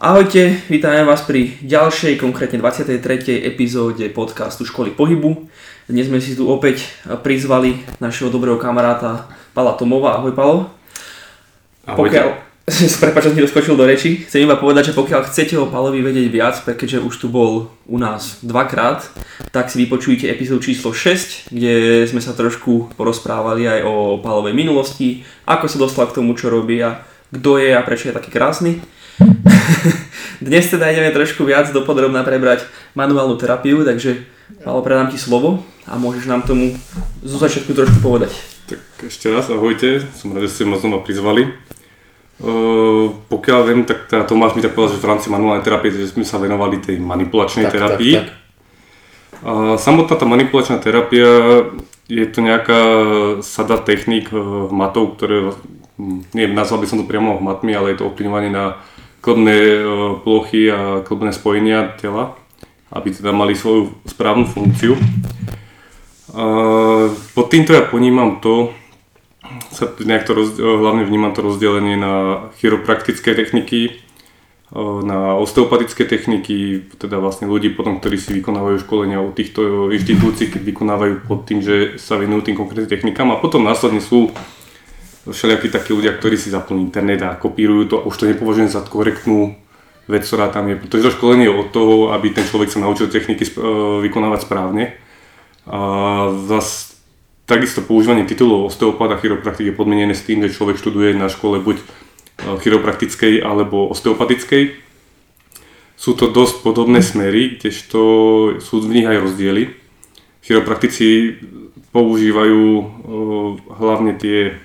Ahojte, vítame vás pri ďalšej, konkrétne 23. epizóde podcastu Školy pohybu. Dnes sme si tu opäť prizvali našeho dobrého kamaráta Pala Tomova. Ahoj Palo. Ahojte. Pokiaľ, prepáč, som ti doskočil do reči, chcem iba povedať, že pokiaľ chcete o Palovi vedieť viac, keďže už tu bol u nás dvakrát, tak si vypočujte epizódu číslo 6, kde sme sa trošku porozprávali aj o Palovej minulosti, ako sa dostal k tomu, čo robí a kto je a prečo je taký krásny. Dnes teda ideme trošku viac dopodrobná prebrať manuálnu terapiu, takže Palo, predám ti slovo a môžeš nám tomu zo začiatku trošku povedať. Tak ešte raz ahojte, som rád, že ste ma znova prizvali. Uh, pokiaľ viem, tak teda Tomáš mi tak povedal, že v rámci manuálnej terapie, že sme sa venovali tej manipulačnej Tak, terapii. tak, tak. A samotná tá manipulačná terapia je to nejaká sada techník uh, matov, ktoré, hm, nie nazval by som to priamo hmatmi, ale je to ovplyvňovanie na klbné uh, plochy a klbné spojenia tela, aby teda mali svoju správnu funkciu. Pod týmto ja ponímam to, sa nejak to roz, hlavne vnímam to rozdelenie na chiropraktické techniky, na osteopatické techniky, teda vlastne ľudí potom, ktorí si vykonávajú školenia u týchto inštitúcií, keď vykonávajú pod tým, že sa venujú tým konkrétnym technikám a potom následne sú všelijakí takí ľudia, ktorí si zapnú internet a kopírujú to už to nepovažujem za korektnú vec, ktorá tam je, pretože to školenie je od toho, aby ten človek sa naučil techniky sp- vykonávať správne. A zas takisto používanie titulov osteopát a chiropraktik je podmienené s tým, že človek študuje na škole buď e, chiropraktickej alebo osteopatickej. Sú to dosť podobné smery, kdežto sú v nich aj rozdiely. Chiropraktici používajú e, hlavne tie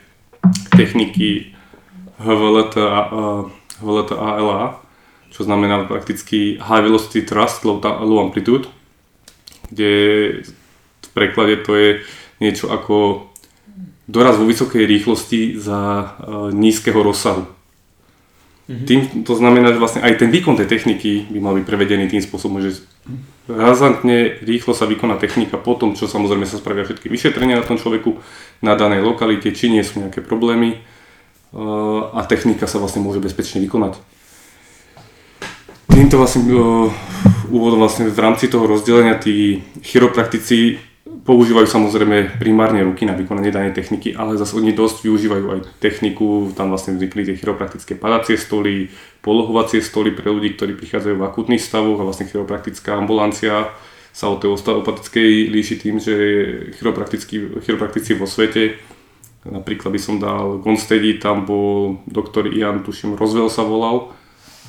techniky HVLT a, HVLT ALA, čo znamená prakticky High Velocity Thrust Low, low Amplitude, kde v preklade to je niečo ako doraz vo vysokej rýchlosti za uh, nízkeho rozsahu. Mm-hmm. Tým, to znamená, že vlastne aj ten výkon tej techniky by mal byť prevedený tým spôsobom, že razantne rýchlo sa vykoná technika po tom, čo samozrejme sa spravia všetky vyšetrenia na tom človeku na danej lokalite, či nie sú nejaké problémy uh, a technika sa vlastne môže bezpečne vykonať. Týmto vlastne uh, úvodom vlastne v rámci toho rozdelenia tí chiropraktici používajú samozrejme primárne ruky na vykonanie danej techniky, ale zase oni dosť využívajú aj techniku, tam vlastne vznikli tie chiropraktické padacie stoly, polohovacie stoly pre ľudí, ktorí prichádzajú v akutných stavoch a vlastne chiropraktická ambulancia sa od tej osteopatickej líši tým, že chiropraktici vo svete, napríklad by som dal Gonstedi, tam bol doktor Ian, tuším, Rozvel sa volal,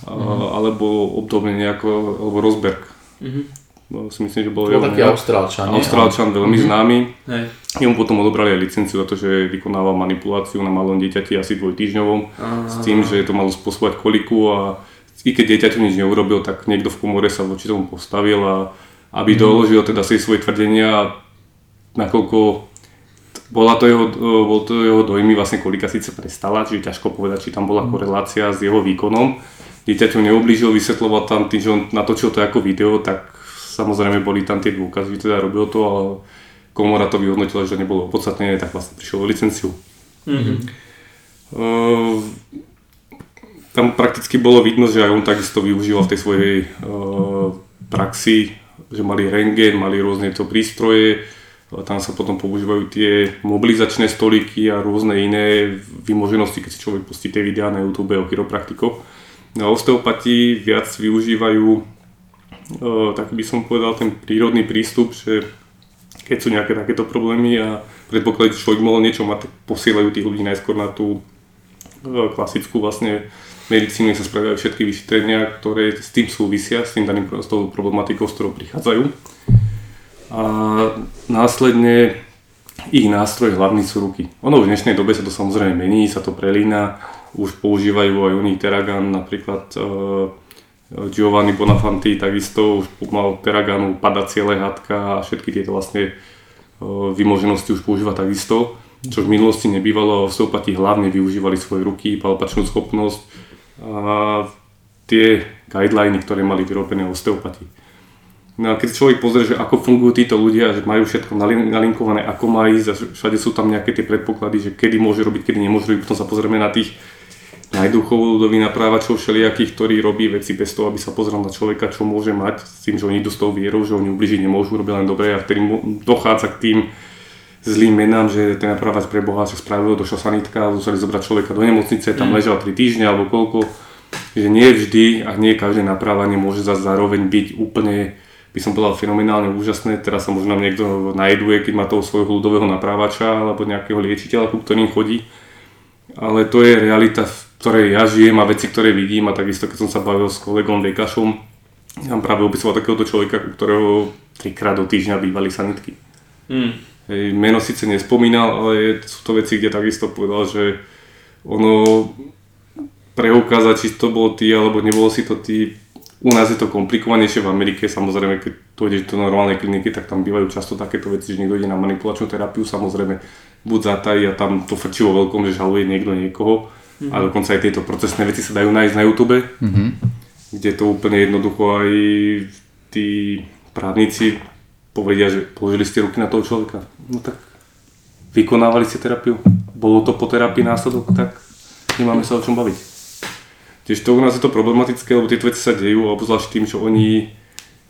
mm-hmm. alebo obdobne nejako, alebo Rosberg. Mm-hmm no, si myslím, že bol, bol taký Austrálčan. Austrálčan, veľmi mm-hmm. známy. Hej. Jemu potom odobrali aj licenciu za to, že vykonával manipuláciu na malom dieťati asi dvojtýždňovom s tým, že to malo spôsobovať koliku a i keď dieťaťu nič neurobil, tak niekto v komore sa voči tomu postavil a aby mm. doložil teda si svoje tvrdenia, nakoľko bola to jeho, bol to jeho dojmy, vlastne kolika síce prestala, čiže ťažko povedať, či tam bola korelácia s jeho výkonom. Dieťaťu neublížil, vysvetloval tam tým, že on natočil to ako video, tak Samozrejme boli tam tie dôkazy, teda robil to, ale komora to vyhodnotila, že nebolo opodstatnené, tak vlastne prišiel o licenciu. Mm-hmm. Uh, tam prakticky bolo vidno, že aj on takisto využíval v tej svojej uh, praxi, že mali rengen, mali rôzne to prístroje, tam sa potom používajú tie mobilizačné stoliky a rôzne iné vymoženosti, keď si človek pustí tie videá na YouTube o chiropraktikoch. No, osteopati viac využívajú tak by som povedal ten prírodný prístup, že keď sú nejaké takéto problémy a predpoklad, že človek mohol niečo mať, tak posielajú tých ľudí najskôr na tú klasickú vlastne medicínu, sa spravia všetky vyšetrenia, ktoré s tým súvisia, s tým daným s tou problematikou, s ktorou prichádzajú. A následne ich nástroj hlavný sú ruky. Ono v dnešnej dobe sa to samozrejme mení, sa to prelína, už používajú aj Uniteragan napríklad Giovanni Bonafanti takisto už mal Teraganu, padacie lehátka a všetky tieto vlastne vymoženosti už používa takisto, čo v minulosti nebývalo, osteopati hlavne využívali svoje ruky, palpačnú schopnosť a tie guideliny, ktoré mali vyrobené osteopati. No a keď človek pozrie, že ako fungujú títo ľudia, že majú všetko nalinkované, ako má ísť a všade sú tam nejaké tie predpoklady, že kedy môže robiť, kedy nemôže robiť, potom sa pozrieme na tých najduchov ľudový naprávačov všelijakých, ktorý robí veci bez toho, aby sa pozrel na človeka, čo môže mať, s tým, že oni idú s tou vierou, že oni ubližiť nemôžu, robia len dobre a vtedy dochádza k tým zlým menám, že ten naprávač pre Boha sa spravil, došla sanitka, museli zobrať človeka do nemocnice, tam mm. ležal 3 týždne alebo koľko. Že nie vždy a nie každé naprávanie môže zase zároveň byť úplne by som povedal fenomenálne úžasné. Teraz sa možno niekto najduje, keď má toho svojho ľudového naprávača alebo nejakého liečiteľa, ku ktorým chodí. Ale to je realita, v ktorej ja žijem a veci, ktoré vidím a takisto keď som sa bavil s kolegom Dekašom, tam práve opisoval takéhoto človeka, u ktorého trikrát do týždňa bývali sanitky. Mm. Meno síce nespomínal, ale sú to veci, kde takisto povedal, že ono preukázať, či to bol ty alebo nebolo si to ty, u nás je to komplikovanejšie v Amerike, samozrejme, keď ideš do normálnej kliniky, tak tam bývajú často takéto veci, že niekto ide na manipulačnú terapiu, samozrejme, buď zatají a tam to frčí vo veľkom, že žaluje niekto niekoho. Mm-hmm. A dokonca aj tieto procesné veci sa dajú nájsť na YouTube, mm-hmm. kde to úplne jednoducho aj tí právnici povedia, že položili ste ruky na toho človeka. No tak vykonávali ste terapiu, bolo to po terapii následok, tak nemáme sa o čom baviť. Tiež to u nás je to problematické, lebo tieto veci sa dejú, obzvlášť tým, čo oni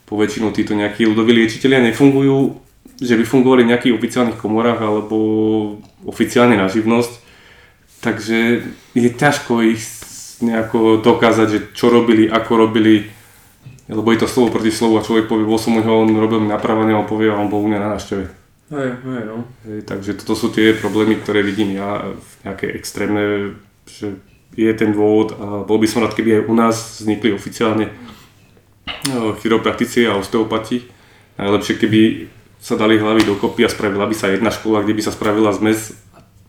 poväčšinou títo nejakí ľudoví liečiteľia nefungujú, že by fungovali v nejakých oficiálnych komorách alebo oficiálne na živnosť. Takže je ťažko ich nejako dokázať, že čo robili, ako robili, lebo je to slovo proti slovu a človek povie, bol som u neho, on robil mi napravenie a on povie, on bol u mňa na návšteve. Hej, hej, no. Hej, takže toto sú tie problémy, ktoré vidím ja v nejaké extrémne, že je ten dôvod a bol by som rád, keby aj u nás vznikli oficiálne no, chiropraktici a osteopati. Najlepšie, keby sa dali hlavy dokopy a spravila by sa jedna škola, kde by sa spravila zmes,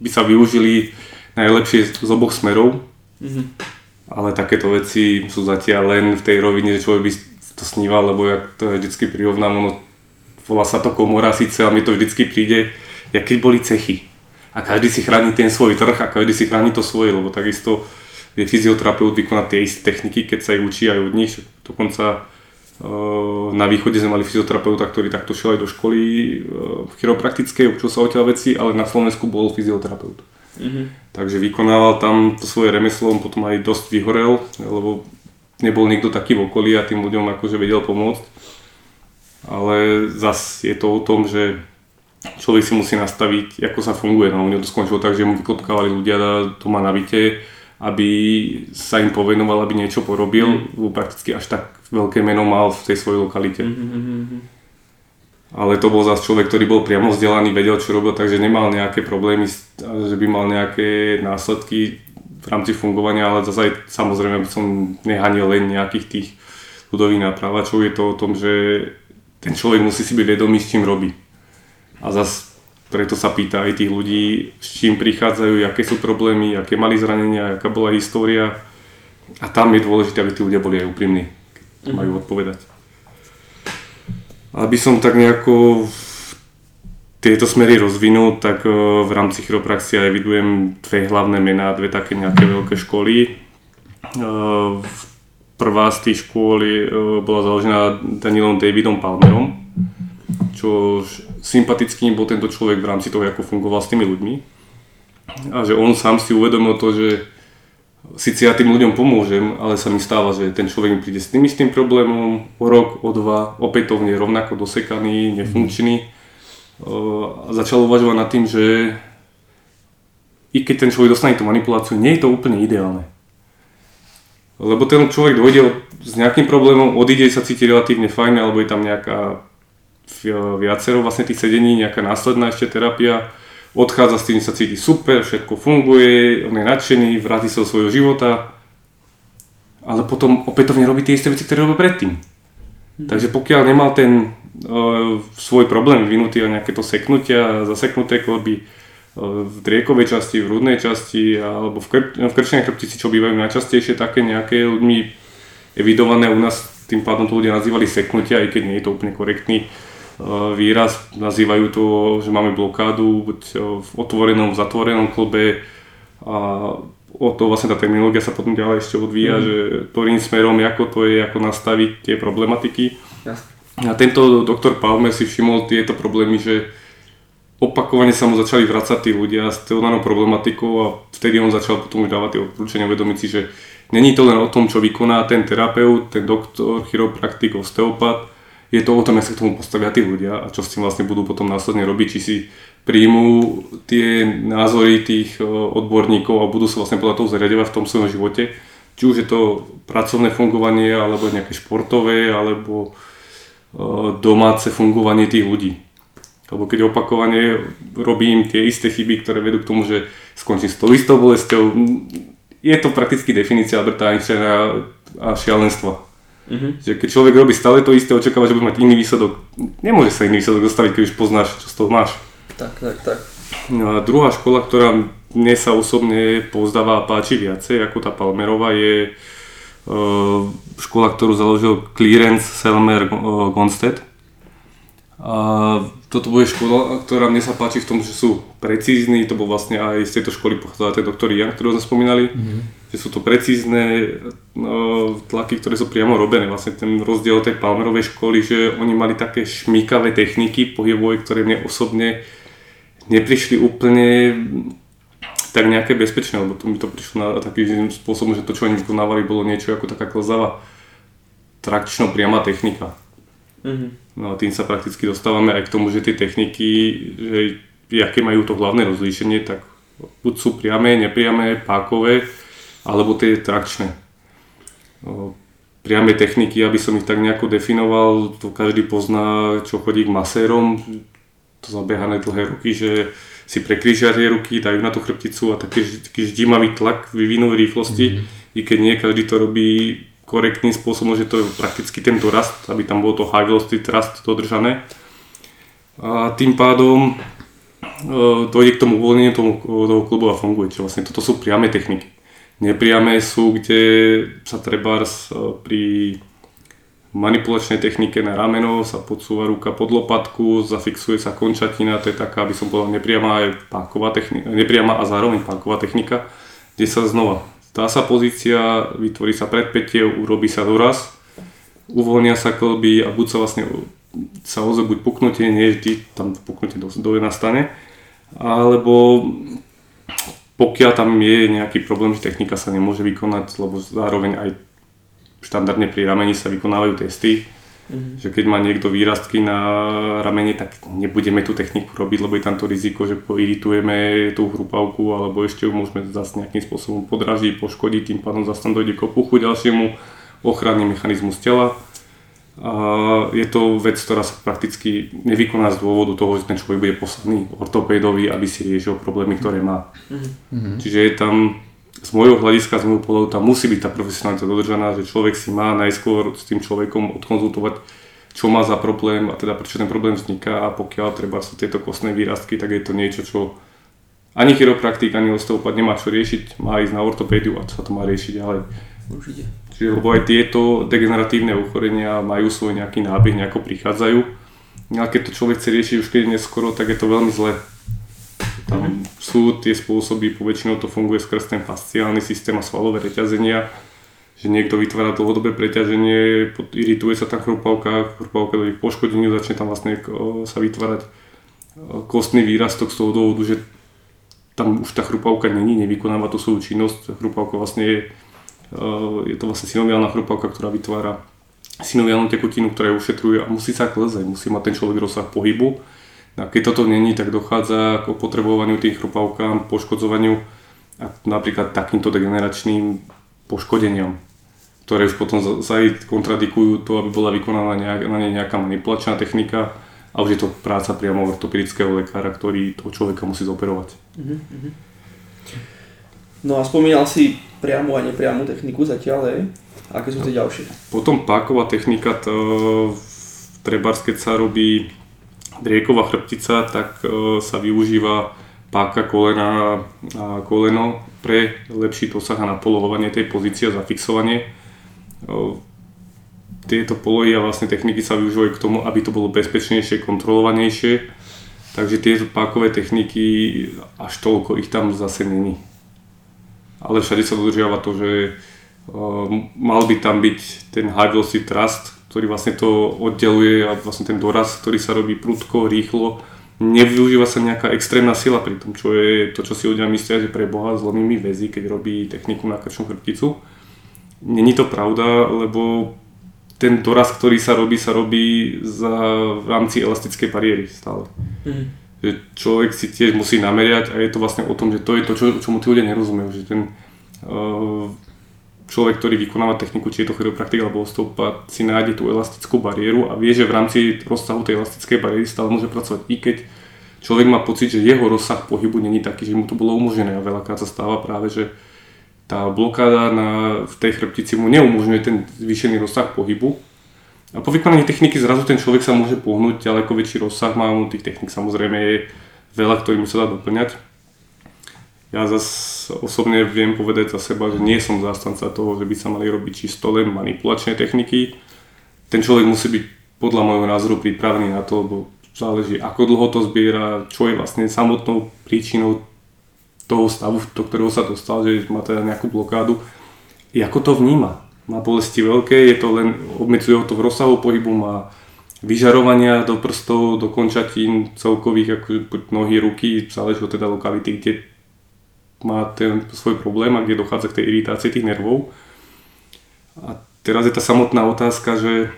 by sa využili najlepšie z oboch smerov. Mm-hmm. Ale takéto veci sú zatiaľ len v tej rovine, že človek by to sníval, lebo ja to vždycky prirovnám, ono volá sa to komora síce a mi to vždycky príde, jak keď boli cechy a každý si chráni ten svoj trh a každý si chráni to svoje, lebo takisto vie fyzioterapeut vykonať tie isté techniky, keď sa ich učí aj od nich. Dokonca eh, na východe sme mali fyzioterapeuta, ktorý takto šiel aj do školy eh, chiropraktickej, učil sa odtiaľ veci, ale na Slovensku bol fyzioterapeut. Mm-hmm. Takže vykonával tam to svoje remeslo, on potom aj dosť vyhorel, lebo nebol nikto taký v okolí a tým ľuďom akože vedel pomôcť. Ale zas je to o tom, že človek si musí nastaviť, ako sa funguje. No, mne to skončilo tak, že mu vyklopkávali ľudia doma na byte, aby sa im povenoval, aby niečo porobil, mm. lebo prakticky až tak veľké meno mal v tej svojej lokalite. Mm-hmm. Ale to bol zase človek, ktorý bol priamo vzdelaný, vedel, čo robil, takže nemal nejaké problémy, že by mal nejaké následky v rámci fungovania, ale zase aj samozrejme som nehanil len nejakých tých ľudových nápravačov. Je to o tom, že ten človek musí si byť vedomý, s čím robí. A zase preto sa pýta aj tých ľudí, s čím prichádzajú, aké sú problémy, aké mali zranenia, aká bola história. A tam je dôležité, aby tí ľudia boli aj úprimní, keď mm. majú odpovedať. Aby som tak nejako tieto smery rozvinul, tak e, v rámci chiropraxie evidujem dve hlavné mená, dve také nejaké veľké školy. E, prvá z tých škôl e, bola založená Danielom Davidom Palmerom, čo sympatický bol tento človek v rámci toho, ako fungoval s tými ľuďmi. A že on sám si uvedomil to, že síce ja tým ľuďom pomôžem, ale sa mi stáva, že ten človek mi príde s tým istým problémom, o rok, o dva, opätovne rovnako dosekaný, nefunkčný. A začal uvažovať nad tým, že i keď ten človek dostane tú manipuláciu, nie je to úplne ideálne. Lebo ten človek dojde s nejakým problémom, odíde sa cíti relatívne fajn, alebo je tam nejaká viacero vlastne tých sedení, nejaká následná ešte terapia, odchádza s tým, sa cíti super, všetko funguje, on je nadšený, vráti sa do svojho života, ale potom opätovne robí tie isté veci, ktoré robil predtým. Hmm. Takže pokiaľ nemal ten uh, svoj problém vynutý a nejaké to seknutia, zaseknuté kolby uh, v driekovej časti, v hrudnej časti alebo v, kr- v krčnej chrbtici, čo bývajú najčastejšie také nejaké ľuďmi evidované u nás, tým pádom to ľudia nazývali seknutia, aj keď nie je to úplne korektný Eh, výraz, nazývajú to, že máme blokádu buď eh, v otvorenom, v zatvorenom klube a o to vlastne tá terminológia sa potom ďalej ešte odvíja, mm. že ktorým smerom, ako to je, ako nastaviť tie problematiky. Yes. A tento doktor Palmer si všimol tieto problémy, že opakovane sa mu začali vracať tí ľudia s tou danou problematikou a vtedy on začal potom už dávať tie odporúčania uvedomiť si, že není to len o tom, čo vykoná ten terapeut, ten doktor, chiropraktik, osteopat, je to o tom, jak sa k tomu postavia tí ľudia a čo s tým vlastne budú potom následne robiť, či si príjmú tie názory tých odborníkov a budú sa vlastne podľa toho zariadovať v tom svojom živote. Či už je to pracovné fungovanie, alebo nejaké športové, alebo domáce fungovanie tých ľudí. Lebo keď opakovane robím tie isté chyby, ktoré vedú k tomu, že skončím s tou istou bolesťou, je to prakticky definícia Alberta Einsteina a šialenstva. Mm-hmm. Že keď človek robí stále to isté, očakáva, že bude mať iný výsledok. Nemôže sa iný výsledok dostaviť, keď už poznáš, čo z toho máš. Tak, tak, tak. No a druhá škola, ktorá mne sa osobne pozdáva a páči viacej ako tá Palmerová, je uh, škola, ktorú založil Clarence Selmer uh, Gonstead. A toto bude škola, ktorá mne sa páči v tom, že sú precízni, to bol vlastne aj z tejto školy pochádza ten doktor Jan, ktorého sme spomínali, mm-hmm. Že sú to precízne no, tlaky, ktoré sú priamo robené. Vlastne ten rozdiel tej Palmerovej školy, že oni mali také šmíkavé techniky pohybové, ktoré mne osobne neprišli úplne tak nejaké bezpečné, lebo to mi to prišlo na takým spôsobom, že to, čo oni vykonávali, bolo niečo ako taká klzavá trakčno priama technika. Mm-hmm. No a tým sa prakticky dostávame aj k tomu, že tie techniky, že aké majú to hlavné rozlíšenie, tak buď sú priame, nepriame, pákové, alebo tie trakčné. Priame techniky, aby som ich tak nejako definoval, to každý pozná, čo chodí k masérom, to zabiehané dlhé ruky, že si prekrížia tie ruky, dajú na tú chrbticu a taký, taký ždímavý tlak vyvinú v rýchlosti, mm-hmm. i keď nie každý to robí korektným spôsobom, že to je prakticky tento rast, aby tam bolo to high velocity thrust dodržané. A tým pádom e, dojde k tomu uvoľneniu toho, toho klubu a funguje. Čiže vlastne toto sú priame techniky. Nepriame sú, kde sa treba e, pri manipulačnej technike na rameno sa podsúva ruka pod lopatku, zafixuje sa končatina, to je taká, aby som povedal, nepriama, aj páková technika, nepriama a zároveň páková technika, kde sa znova Dá sa pozícia, vytvorí sa predpätie, urobí sa doraz, uvoľnia sa kolby a buď sa vlastne sa ozve buď puknutie, nie vždy tam puknutie dole nastane, alebo pokiaľ tam je nejaký problém, že technika sa nemôže vykonať, lebo zároveň aj štandardne pri rameni sa vykonávajú testy, Mm-hmm. Že keď má niekto výrastky na ramene, tak nebudeme tú techniku robiť, lebo je tam to riziko, že poiritujeme tú hrupavku alebo ešte ju môžeme zase nejakým spôsobom podražiť, poškodiť, tým pádom zase tam dojde k opuchu ďalšiemu, ochranný mechanizmus tela. Je to vec, ktorá sa prakticky nevykoná z dôvodu toho, že ten človek bude poslaný ortopédovi, aby si riešil problémy, ktoré má. Mm-hmm. Čiže je tam z môjho hľadiska, z môjho pohľadu, tam musí byť tá profesionalita dodržaná, že človek si má najskôr s tým človekom odkonzultovať, čo má za problém a teda prečo ten problém vzniká a pokiaľ treba sú tieto kostné výrastky, tak je to niečo, čo ani chiropraktik, ani osteopat nemá čo riešiť, má ísť na ortopédiu a sa to má riešiť ďalej. Určite. Čiže lebo aj tieto degeneratívne ochorenia majú svoj nejaký nábeh, nejako prichádzajú. A keď to človek chce riešiť už keď je neskoro, tak je to veľmi zle. Tam mm-hmm. sú tie spôsoby, poväčšinou to funguje skrz ten fasciálny systém a svalové reťazenia, že niekto vytvára dlhodobé preťaženie, irituje sa tam chrupavka, chrupavka dojde k poškodeniu, začne tam vlastne sa vytvárať kostný výrastok z toho dôvodu, že tam už tá chrupavka není, nevykonáva tú svoju činnosť. Chrupavka vlastne je, je to vlastne synoviálna chrupavka, ktorá vytvára synoviálnu tekutinu, ktorá ju ušetruje a musí sa klezať, musí mať ten človek rozsah pohybu a keď toto není, tak dochádza k opotrebovaniu tých chrupavkám, poškodzovaniu a napríklad takýmto degeneračným poškodeniam, ktoré už potom aj kontradikujú to, aby bola vykonaná nejak, na nej nejaká manipulačná technika a už je to práca priamo ortopedického lekára, ktorý toho človeka musí zoperovať. Uh-huh. No a spomínal si priamu a nepriamu techniku zatiaľ, hej? Aké sú tie ďalšie? Potom páková technika, to trebárs, keď sa robí drieková chrbtica, tak e, sa využíva páka kolena a koleno pre lepší dosah a napolohovanie tej pozície a zafixovanie. E, tieto polohy a vlastne techniky sa využívajú k tomu, aby to bolo bezpečnejšie, kontrolovanejšie. Takže tieto pákové techniky, až toľko ich tam zase není. Ale všade sa dodržiava to, že mal by tam byť ten high velocity thrust, ktorý vlastne to oddeluje a vlastne ten doraz, ktorý sa robí prudko, rýchlo nevyužíva sa nejaká extrémna sila pri tom, čo je to, čo si ľudia myslia, že pre Boha zlomými väzy, keď robí techniku na krčnú chrbticu. Není to pravda, lebo ten doraz, ktorý sa robí, sa robí za, v rámci elastickej bariéry stále. Mm. Že človek si tiež musí nameriať a je to vlastne o tom, že to je to, čo, mu tí ľudia nerozumejú. Že ten uh, človek, ktorý vykonáva techniku, či je to chiropraktik alebo osteopat, si nájde tú elastickú bariéru a vie, že v rámci rozsahu tej elastickej bariéry stále môže pracovať, i keď človek má pocit, že jeho rozsah pohybu není taký, že mu to bolo umožnené a veľakrát sa stáva práve, že tá blokáda na, v tej chrbtici mu neumožňuje ten zvýšený rozsah pohybu. A po vykonaní techniky zrazu ten človek sa môže pohnúť ďaleko väčší rozsah, má tých technik samozrejme je veľa, ktorými sa dá doplňať. Ja zase osobne viem povedať za seba, že nie som zástanca toho, že by sa mali robiť čisto len manipulačné techniky. Ten človek musí byť podľa môjho názoru pripravený na to, lebo záleží ako dlho to zbiera, čo je vlastne samotnou príčinou toho stavu, do ktorého sa dostal, že má teda nejakú blokádu, I ako to vníma. Má bolesti veľké, je to len, obmedzuje ho to v rozsahu pohybu, má vyžarovania do prstov, do končatín celkových, ako nohy, ruky, záleží od teda lokality, kde má ten svoj problém a kde dochádza k tej iritácii tých nervov. A teraz je tá samotná otázka, že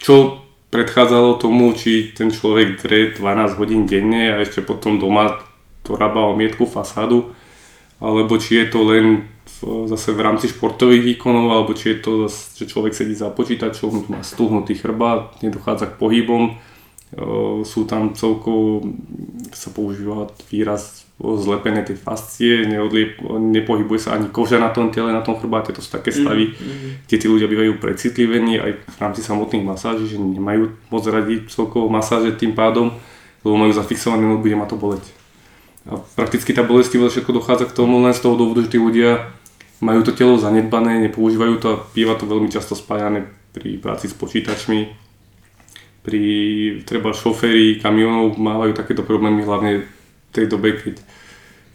čo predchádzalo tomu, či ten človek dre 12 hodín denne a ešte potom doma to rába o mietku fasádu, alebo či je to len v, zase v rámci športových výkonov, alebo či je to zase, že človek sedí za počítačom, má stuhnutý chrbát, nedochádza k pohybom, sú tam celkovo, sa používa výraz zlepené tie fascie, neodliep, nepohybuje sa ani koža na tom tele, na tom chrbáte, to sú také stavy, mm-hmm. kde tí ľudia bývajú precitlivení aj v rámci samotných masáží, že nemajú moc radi celkovo masáže tým pádom, lebo majú zafixované, no bude ma to boleť. A prakticky tá bolestivosť všetko dochádza k tomu len z toho dôvodu, že tí ľudia majú to telo zanedbané, nepoužívajú to a býva to veľmi často spájane pri práci s počítačmi. Pri treba šoféri kamionov mávajú takéto problémy hlavne v tej dobe, keď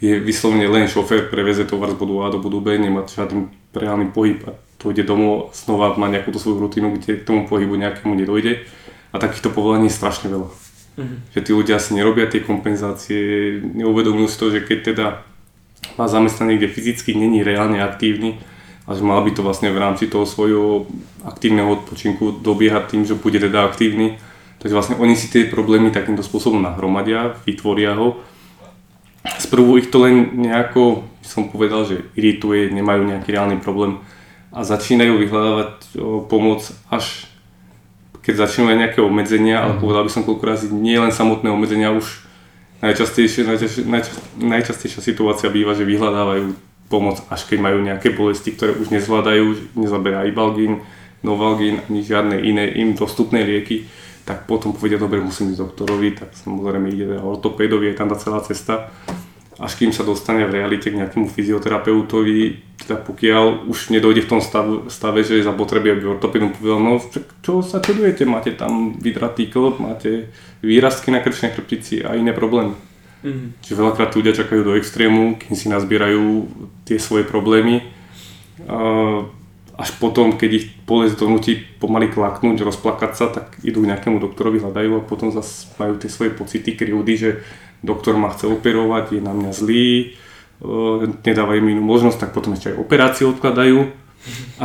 je vyslovene len šofér, preveze tovar z bodu A do bodu B, nemá žiadny reálny pohyb a to ide domov, znova má nejakú svoju rutinu, kde k tomu pohybu nejakému nedojde. A takýchto povolaní je strašne veľa. Mm-hmm. Že tí ľudia si nerobia tie kompenzácie, neuvedomujú si to, že keď teda má zamestnanie, kde fyzicky není reálne aktívny a že mal by to vlastne v rámci toho svojho aktívneho odpočinku dobiehať tým, že bude teda aktívny. Takže vlastne oni si tie problémy takýmto spôsobom nahromadia, vytvoria ho. Sprvu ich to len nejako, som povedal, že irituje, nemajú nejaký reálny problém a začínajú vyhľadávať pomoc až keď začnú aj nejaké obmedzenia, ale mhm. povedal by som koľko razy nie len samotné obmedzenia, už najčastejšie, najčastejšia, najčastejšia situácia býva, že vyhľadávajú pomoc, až keď majú nejaké bolesti, ktoré už nezvládajú, nezaberajú ibalgín, novalgín, ani žiadne iné im dostupné lieky, tak potom povedia, dobre, musím ísť doktorovi, tak samozrejme ide ortopédovi, je tam tá celá cesta až kým sa dostane v realite k nejakému fyzioterapeutovi, teda pokiaľ už nedojde v tom stave, stave že je zapotreby, aby ortopedom povedal, no čo sa čudujete, máte tam vydratý klop, máte výrastky na krčnej chrbtici a iné problémy. Mm-hmm. Čiže veľakrát ľudia čakajú do extrému, kým si nazbierajú tie svoje problémy. Až potom, keď ich bolesť donúti pomaly klaknúť, rozplakať sa, tak idú k nejakému doktorovi, hľadajú a potom zase majú tie svoje pocity, krivdy, že doktor ma chce operovať, je na mňa zlý, e, nedávajú mi inú možnosť, tak potom ešte aj operáciu odkladajú. A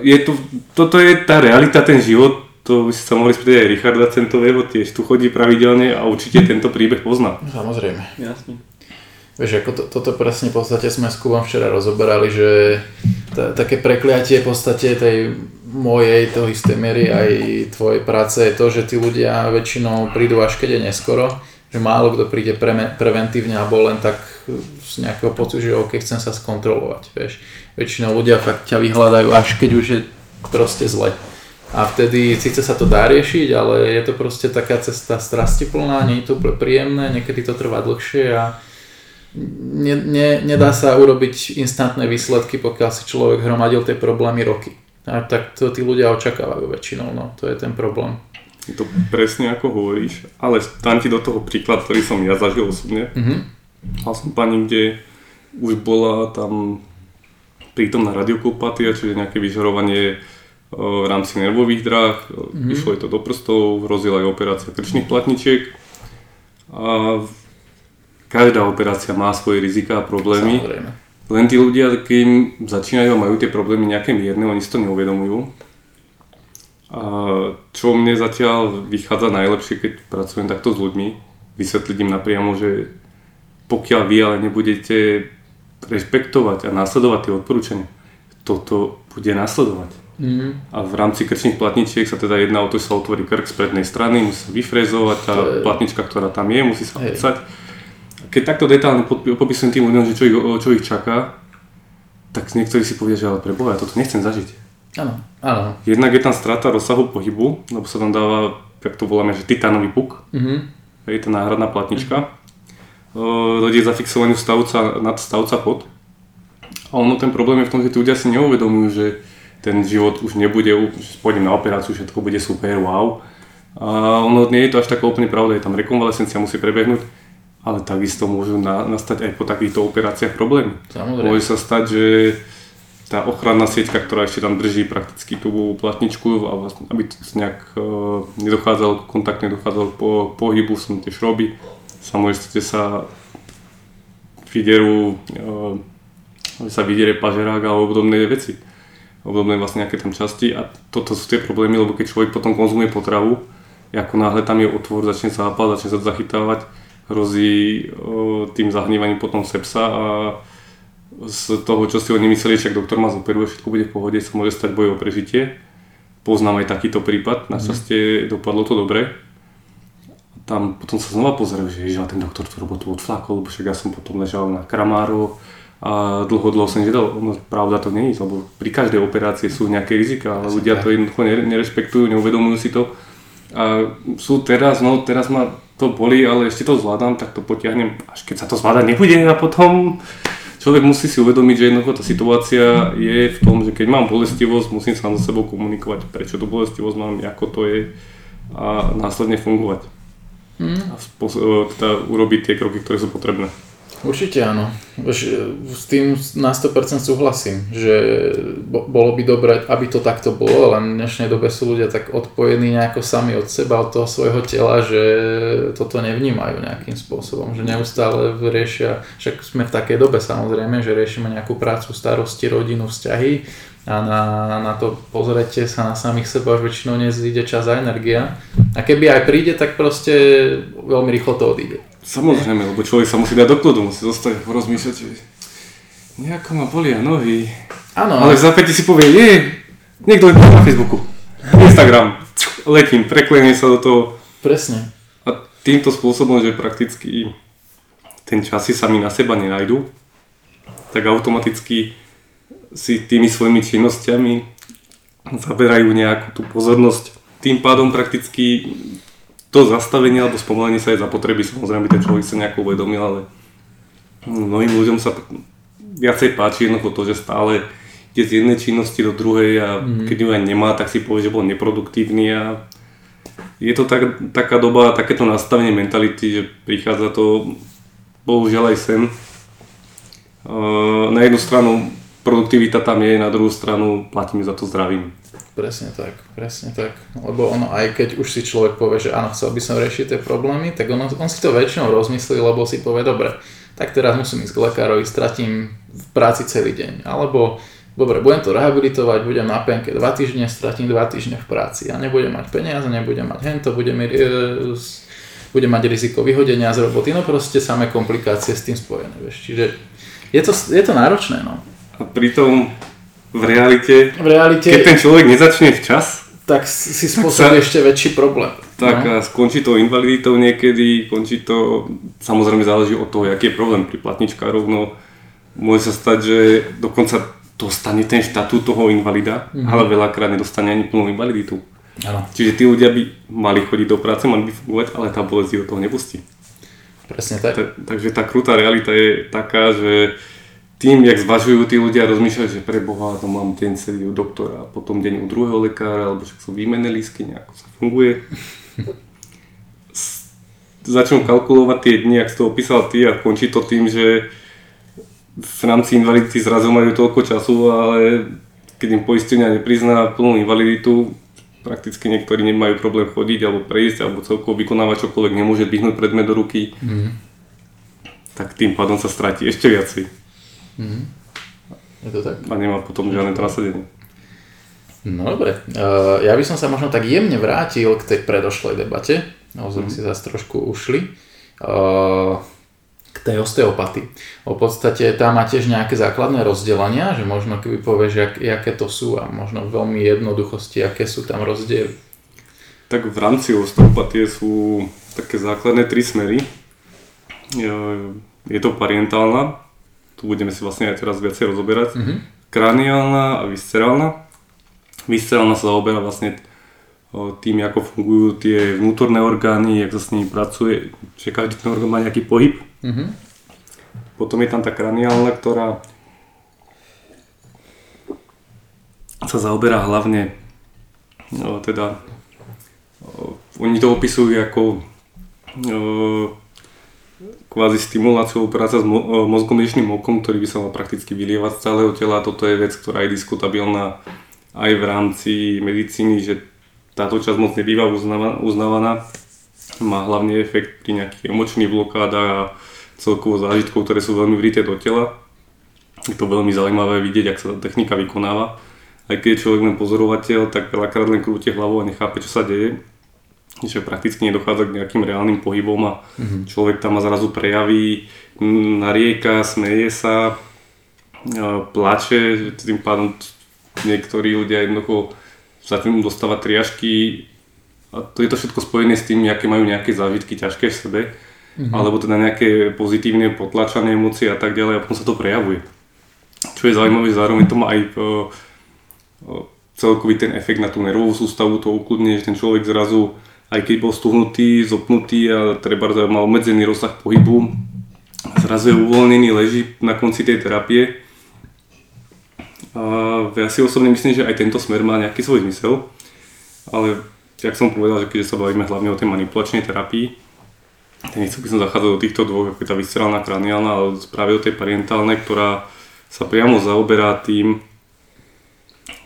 je to, toto je tá realita, ten život, to by si sa mohli spýtať aj Richarda Centového, tiež tu chodí pravidelne a určite tento príbeh pozná. Samozrejme. Jasne. Vieš, ako to, toto presne v podstate sme s Kubom včera rozoberali, že t- také prekliatie v podstate tej mojej, toho isté miery aj tvojej práce je to, že tí ľudia väčšinou prídu až keď je neskoro že málo kto príde pre, preventívne alebo len tak z nejakého pocitu, že OK, chcem sa skontrolovať, vieš. Väčšinou ľudia fakt ťa vyhľadajú až keď už je proste zle. A vtedy síce sa to dá riešiť, ale je to proste taká cesta strastiplná, nie je to úplne príjemné, niekedy to trvá dlhšie a ne, ne, nedá sa urobiť instantné výsledky, pokiaľ si človek hromadil tie problémy roky. A tak to tí ľudia očakávajú väčšinou, no to je ten problém. Je to presne ako hovoríš, ale dám ti do toho príklad, ktorý som ja zažil osobne. Mm-hmm. Mal som pani, kde už bola tam prítomná radiokopatia, čiže nejaké vyžarovanie v rámci nervových dráh, mm-hmm. išlo je to do prstov, hrozila aj operácia krčných platničiek. A každá operácia má svoje rizika a problémy. Samozrejme. Len tí ľudia, keď začínajú a majú tie problémy nejaké mierne, oni si to neuvedomujú. A čo mne zatiaľ vychádza najlepšie, keď pracujem takto s ľuďmi, vysvetliť im napriamo, že pokiaľ vy ale nebudete rešpektovať a následovať tie odporúčania, toto bude následovať. Mhm. A v rámci krčných platničiek sa teda jedná o to, že sa otvorí krk z prednej strany, musí sa vyfrezovať tá je- platnička, ktorá tam je, musí sa odsať. Keď takto detálne popisujem tým ľuďom, že čo ich, čo ich čaká, tak niektorí si povedia, že ale preboha, ja toto nechcem zažiť. Áno, áno. Jednak je tam strata rozsahu pohybu, lebo sa tam dáva, jak to voláme, že titánový puk, Mhm. hej, tá náhradná platnička. Uh, dojde k zafixovaniu stavca nad stavca pod. A ono ten problém je v tom, že tí ľudia si neuvedomujú, že ten život už nebude, že pôjdem na operáciu, všetko bude super, wow. A ono nie je to až taká úplne pravda, je tam rekonvalescencia, musí prebehnúť, ale takisto môžu na, nastať aj po takýchto operáciách problémy. Samozrejme. Môže sa stať, že tá ochranná sieťka, ktorá ešte tam drží prakticky tú platničku, a vlastne, aby to nejak e, nedochádzalo k kontaktu, nedochádzalo po, pohybu, som tie šroby, sa môže stať, že sa vyderú, e, sa vydiere pažerák alebo podobné veci. Obdobné vlastne nejaké tam časti a toto sú tie problémy, lebo keď človek potom konzumuje potravu, ako náhle tam je otvor, začne sa hápať, začne sa zachytávať, hrozí o, tým zahnívaním potom sepsa a z toho, čo si oni mysleli, však doktor ma zoperuje, všetko bude v pohode, sa môže stať boj o prežitie. Poznám aj takýto prípad, našťastie dopadlo to dobre. Tam potom sa znova pozrel, že ježiš, ten doktor tú robotu odflákol, lebo však ja som potom ležal na kramáru a dlho, dlho som nedal. No, pravda to je, lebo pri každej operácii sú nejaké rizika, ale ľudia to jednoducho nere- nerešpektujú, neuvedomujú si to. A sú teraz, no teraz ma to boli, ale ešte to zvládam, tak to potiahnem, až keď sa to zvládať nebude a potom človek musí si uvedomiť, že jednoducho tá situácia je v tom, že keď mám bolestivosť, musím sám so sebou komunikovať, prečo tú bolestivosť mám, ako to je a následne fungovať. A spos- e, teda urobiť tie kroky, ktoré sú potrebné. Určite áno. Vieš, s tým na 100% súhlasím, že bo- bolo by dobré, aby to takto bolo, len v dnešnej dobe sú ľudia tak odpojení nejako sami od seba, od toho svojho tela, že toto nevnímajú nejakým spôsobom, že neustále riešia, však sme v takej dobe samozrejme, že riešime nejakú prácu, starosti, rodinu, vzťahy a na, na to pozrete sa na samých seba už väčšinou nezíde čas a energia. A keby aj príde, tak proste veľmi rýchlo to odíde. Samozrejme, lebo človek sa musí dať do kľudu, musí zostať porozmýšľať, že nejako ma bolia nohy. Áno, Ale v zápäti si povie, je, niekto je na Facebooku, Instagram, letím, preklením sa do toho presne. a týmto spôsobom, že prakticky ten čas si sami na seba nenajdu, tak automaticky si tými svojimi činnosťami zaberajú nejakú tú pozornosť. Tým pádom prakticky to zastavenie alebo spomalenie sa je zapotreby, samozrejme ten človek sa nejako uvedomil, ale mnohým ľuďom sa viacej páči jednoducho to, že stále ide z jednej činnosti do druhej a keď ju aj nemá, tak si povie, že bol neproduktívny a je to tak, taká doba, takéto nastavenie mentality, že prichádza to bohužiaľ aj sem. Uh, na jednu stranu produktivita tam je, na druhú stranu platíme za to zdravím. Presne tak, presne tak. Lebo ono, aj keď už si človek povie, že áno, chcel by som riešiť tie problémy, tak ono, on si to väčšinou rozmyslí, lebo si povie, dobre, tak teraz musím ísť k lekárovi, stratím v práci celý deň. Alebo, dobre, budem to rehabilitovať, budem na penke 2 týždne, stratím 2 týždne v práci. A nebudem mať peniaze, nebudem mať hento, budem, e, budem mať riziko vyhodenia z roboty. No proste samé komplikácie s tým spojené. Vieš. Čiže je to, je to náročné. No. A pritom v realite, V realite keď ten človek nezačne včas, tak si spôsobí sa- ešte väčší problém. tak no. a skončí to invaliditou niekedy, končí to, samozrejme záleží od toho, aký je problém pri platničkárov, no môže sa stať, že dokonca dostane ten štatút toho invalida, Mhm. ale veľakrát nedostane ani plnú invaliditu. Áno, Čiže tí ľudia by mali chodiť do práce, mali by fungovať, ale tá bolesť do toho nepustí. presne tak. Ta, takže tá krutá realita je taká, že tým, jak zvažujú tí ľudia, rozmýšľajú, že pre Boha, to mám deň celý u doktora, a potom deň u druhého lekára, alebo však sú výmenné lístky, nejako sa funguje. Začnú kalkulovať tie dni, ak si to opísal ty a končí to tým, že v rámci invalidity zrazu majú toľko času, ale keď im poistenia neprizná plnú invaliditu, prakticky niektorí nemajú problém chodiť alebo prejsť alebo celkovo vykonávať čokoľvek, nemôže dvihnúť predmet do ruky, mm. tak tým pádom sa stratí ešte viacej. Mm. Je to tak? A nemá potom žiadne nasadenie. No dobre, uh, ja by som sa možno tak jemne vrátil k tej predošlej debate, naozaj mm. si zase trošku ušli, uh, k tej osteopatii. V podstate tam má tiež nejaké základné rozdelenia, že možno keby povieš, jak, jaké to sú a možno veľmi jednoduchosti, aké sú tam rozdiely. Tak v rámci osteopatie sú také základné tri smery. Je to parientálna, tu budeme si vlastne aj teraz viacej rozoberať, mm-hmm. kraniálna a viscerálna. Viscerálna sa zaoberá vlastne tým, ako fungujú tie vnútorné orgány, jak sa s nimi pracuje, že každý ten orgán má nejaký pohyb. Mm-hmm. Potom je tam tá kraniálna, ktorá sa zaoberá hlavne, no, teda, o, oni to opisujú ako o, kvázi stimuláciou práca s mo- mozgom okom, ktorý by sa mal prakticky vylievať z celého tela. Toto je vec, ktorá je diskutabilná aj v rámci medicíny, že táto časť moc nebýva uznávaná. Má hlavne efekt pri nejakých emočných blokádach a celkovo zážitkov, ktoré sú veľmi vrité do tela. Je to veľmi zaujímavé vidieť, ak sa tá technika vykonáva. Aj keď je človek len pozorovateľ, tak veľakrát len krúti hlavou a nechápe, čo sa deje. Že prakticky nedochádza k nejakým reálnym pohybom a mm-hmm. človek tam ma zrazu prejaví, narieka, smeje sa, plače, tým pádom niektorí ľudia jednoducho tým dostávať triažky a to je to všetko spojené s tým, aké majú nejaké zážitky ťažké v sebe, mm-hmm. alebo teda nejaké pozitívne potlačané emócie a tak ďalej a potom sa to prejavuje. Čo je zaujímavé, zároveň to má aj o, celkový ten efekt na tú nervovú sústavu, to ukludne, že ten človek zrazu, aj keď bol stuhnutý, zopnutý a treba mal obmedzený rozsah pohybu, zrazu je uvoľnený, leží na konci tej terapie. A ja si osobne myslím, že aj tento smer má nejaký svoj zmysel, ale jak som povedal, že keďže sa bavíme hlavne o tej manipulačnej terapii, tak nechcel by som zachádzať do týchto dvoch, ako je tá viscerálna kraniálna, ale práve o tej parientálnej, ktorá sa priamo zaoberá tým,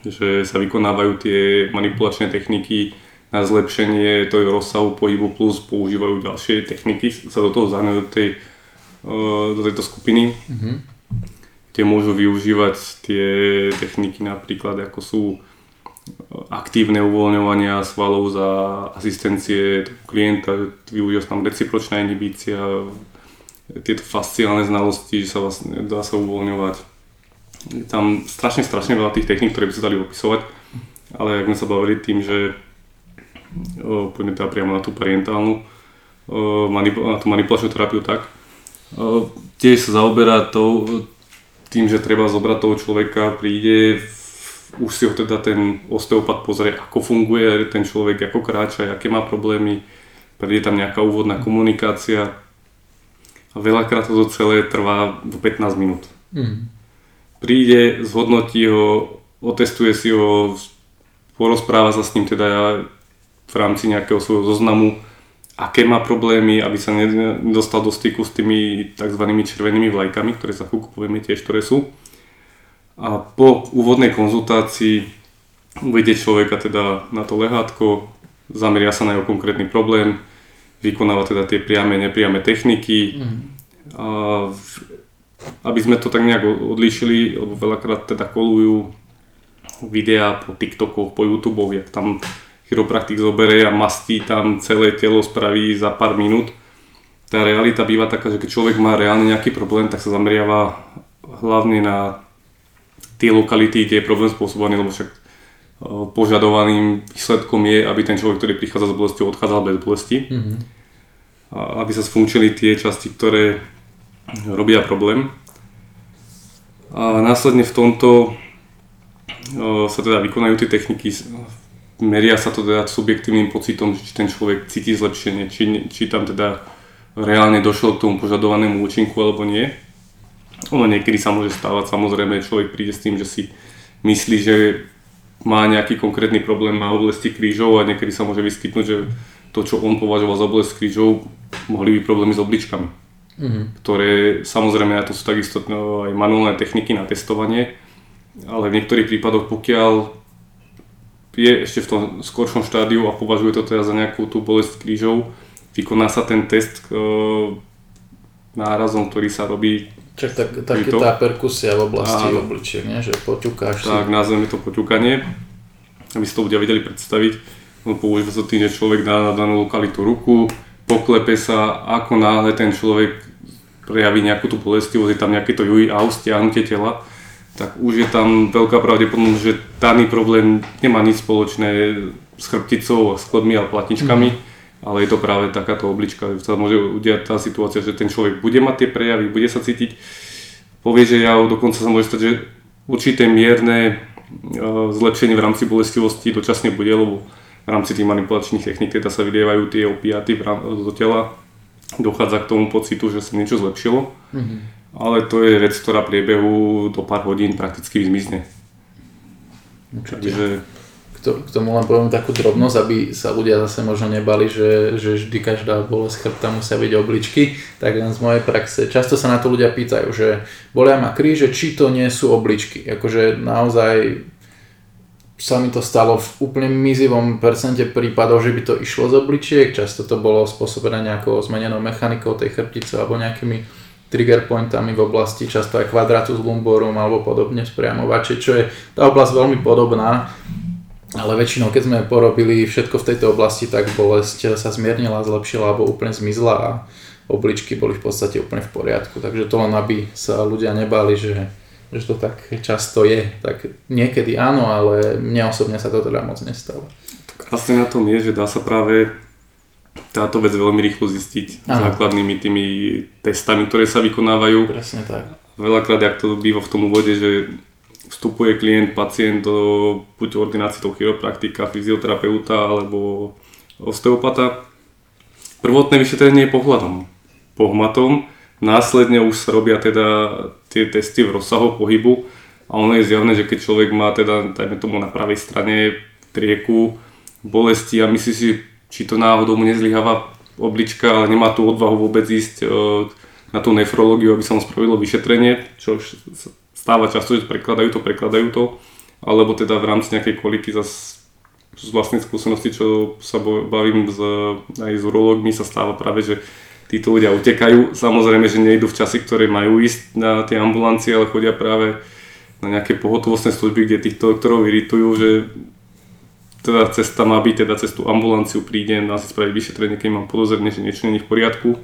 že sa vykonávajú tie manipulačné techniky na zlepšenie toho rozsahu pohybu plus používajú ďalšie techniky, sa do toho zahrňajú do, tej, do tejto skupiny. Mm-hmm kde môžu využívať tie techniky napríklad ako sú aktívne uvoľňovania svalov za asistencie klienta, využíva sa tam recipročná inhibícia, tieto fasciálne znalosti, že sa vlastne dá sa uvoľňovať. Je tam strašne, strašne veľa tých techník, ktoré by sa dali opisovať, ale ak sme sa bavili tým, že poďme teda priamo na tú parientálnu, o, na tú manipulačnú terapiu tak, tiež sa zaoberá tou, tým, že treba zobrať toho človeka, príde, už si ho teda ten osteopat pozrie, ako funguje ten človek, ako kráča, aké má problémy, príde tam nejaká úvodná komunikácia a veľakrát to celé trvá do 15 minút. Mm. Príde, zhodnotí ho, otestuje si ho, porozpráva sa s ním teda v rámci nejakého svojho zoznamu, aké má problémy, aby sa nedostal do styku s tými tzv. červenými vlajkami, ktoré za chvíľku povieme tiež, ktoré sú. A po úvodnej konzultácii uvedie človeka teda na to lehátko, zameria sa na jeho konkrétny problém, vykonáva teda tie priame, nepriame techniky. Mm. A aby sme to tak nejak odlíšili, lebo veľakrát teda kolujú videá po TikTokoch, po YouTubeoch, jak tam chiropraktik zoberie a mastí tam celé telo, spraví za pár minút. Tá realita býva taká, že keď človek má reálne nejaký problém, tak sa zameriava hlavne na tie lokality, kde je problém spôsobený, lebo však požadovaným výsledkom je, aby ten človek, ktorý prichádza s bolestou, odchádzal bez bolesti. Mm-hmm. A aby sa sfunkčili tie časti, ktoré robia problém. A následne v tomto sa teda vykonajú tie techniky meria sa to teda subjektívnym pocitom, či ten človek cíti zlepšenie, či, či tam teda reálne došlo k tomu požadovanému účinku alebo nie. Ono niekedy sa môže stávať, samozrejme človek príde s tým, že si myslí, že má nejaký konkrétny problém, má bolesti krížov a niekedy sa môže vyskytnúť, že to, čo on považoval za bolesť krížov, mohli byť problémy s obličkami. Mm-hmm. Ktoré, samozrejme, to sú takisto aj manuálne techniky na testovanie, ale v niektorých prípadoch, pokiaľ je ešte v tom skoršom štádiu a považuje to teda za nejakú tú bolesť krížov, vykoná sa ten test e, nárazom, ktorý sa robí Čak tak, tak je tá perkusia v oblasti nie? že poťukáš Tak, si. nazveme to poťukanie, aby si to ľudia vedeli predstaviť. No, používa sa tým, že človek dá na danú lokalitu ruku, poklepe sa, ako náhle ten človek prejaví nejakú tú bolestivosť, je tam nejaké to UI out, stiahnutie tela, tak už je tam veľká pravdepodobnosť, že daný problém nemá nič spoločné s chrbticou, s kladmi a platničkami. Mm ale je to práve takáto oblička, že sa môže udiať tá situácia, že ten človek bude mať tie prejavy, bude sa cítiť, povie, že ja dokonca sa môže stať, že určité mierne e, zlepšenie v rámci bolestivosti dočasne bude, lebo v rámci tých manipulačných techník teda sa vylievajú tie opiaty do tela, dochádza k tomu pocitu, že sa niečo zlepšilo, mm-hmm. Ale to je vec, ktorá priebehu do pár hodín prakticky zmizne. Takže k tomu len poviem takú drobnosť, aby sa ľudia zase možno nebali, že, že vždy každá bolesť chrbta musia byť obličky, tak len z mojej praxe. Často sa na to ľudia pýtajú, že bolia ma kríže, či to nie sú obličky. Akože naozaj sa mi to stalo v úplne mizivom percente prípadov, že by to išlo z obličiek, často to bolo spôsobené nejakou zmenenou mechanikou tej chrbtice alebo nejakými trigger pointami v oblasti, často aj kvadratus lumborum alebo podobne spriamovače, čo je tá oblasť veľmi podobná ale väčšinou, keď sme porobili všetko v tejto oblasti, tak bolesť sa zmiernila, zlepšila alebo úplne zmizla a obličky boli v podstate úplne v poriadku. Takže to len aby sa ľudia nebali, že, že to tak často je. Tak niekedy áno, ale mne osobne sa to teda moc nestalo. Krásne na tom je, že dá sa práve táto vec veľmi rýchlo zistiť ano. základnými tými testami, ktoré sa vykonávajú. Presne tak. Veľakrát, ak to býva v tom úvode, že vstupuje klient, pacient do buď ordinácie toho chiropraktika, fyzioterapeuta alebo osteopata. Prvotné vyšetrenie je pohľadom. Pohmatom, následne už sa robia teda tie testy v rozsahu pohybu a ono je zjavné, že keď človek má teda, dajme tomu na pravej strane prieku, bolesti a myslí si, či to náhodou mu nezlyháva oblička, ale nemá tú odvahu vôbec ísť e, na tú nefrológiu, aby sa mu spravilo vyšetrenie, čo stáva často, že prekladajú to, prekladajú to, alebo teda v rámci nejakej koliky zase z vlastnej skúsenosti, čo sa bavím s, aj s urológmi, sa stáva práve, že títo ľudia utekajú. Samozrejme, že nejdu v časy, ktoré majú ísť na tie ambulancie, ale chodia práve na nejaké pohotovostné služby, kde týchto doktorov iritujú, že teda cesta má byť, teda cez tú ambulanciu prídem, dá si spraviť vyšetrenie, keď mám podozrenie, že niečo není v poriadku,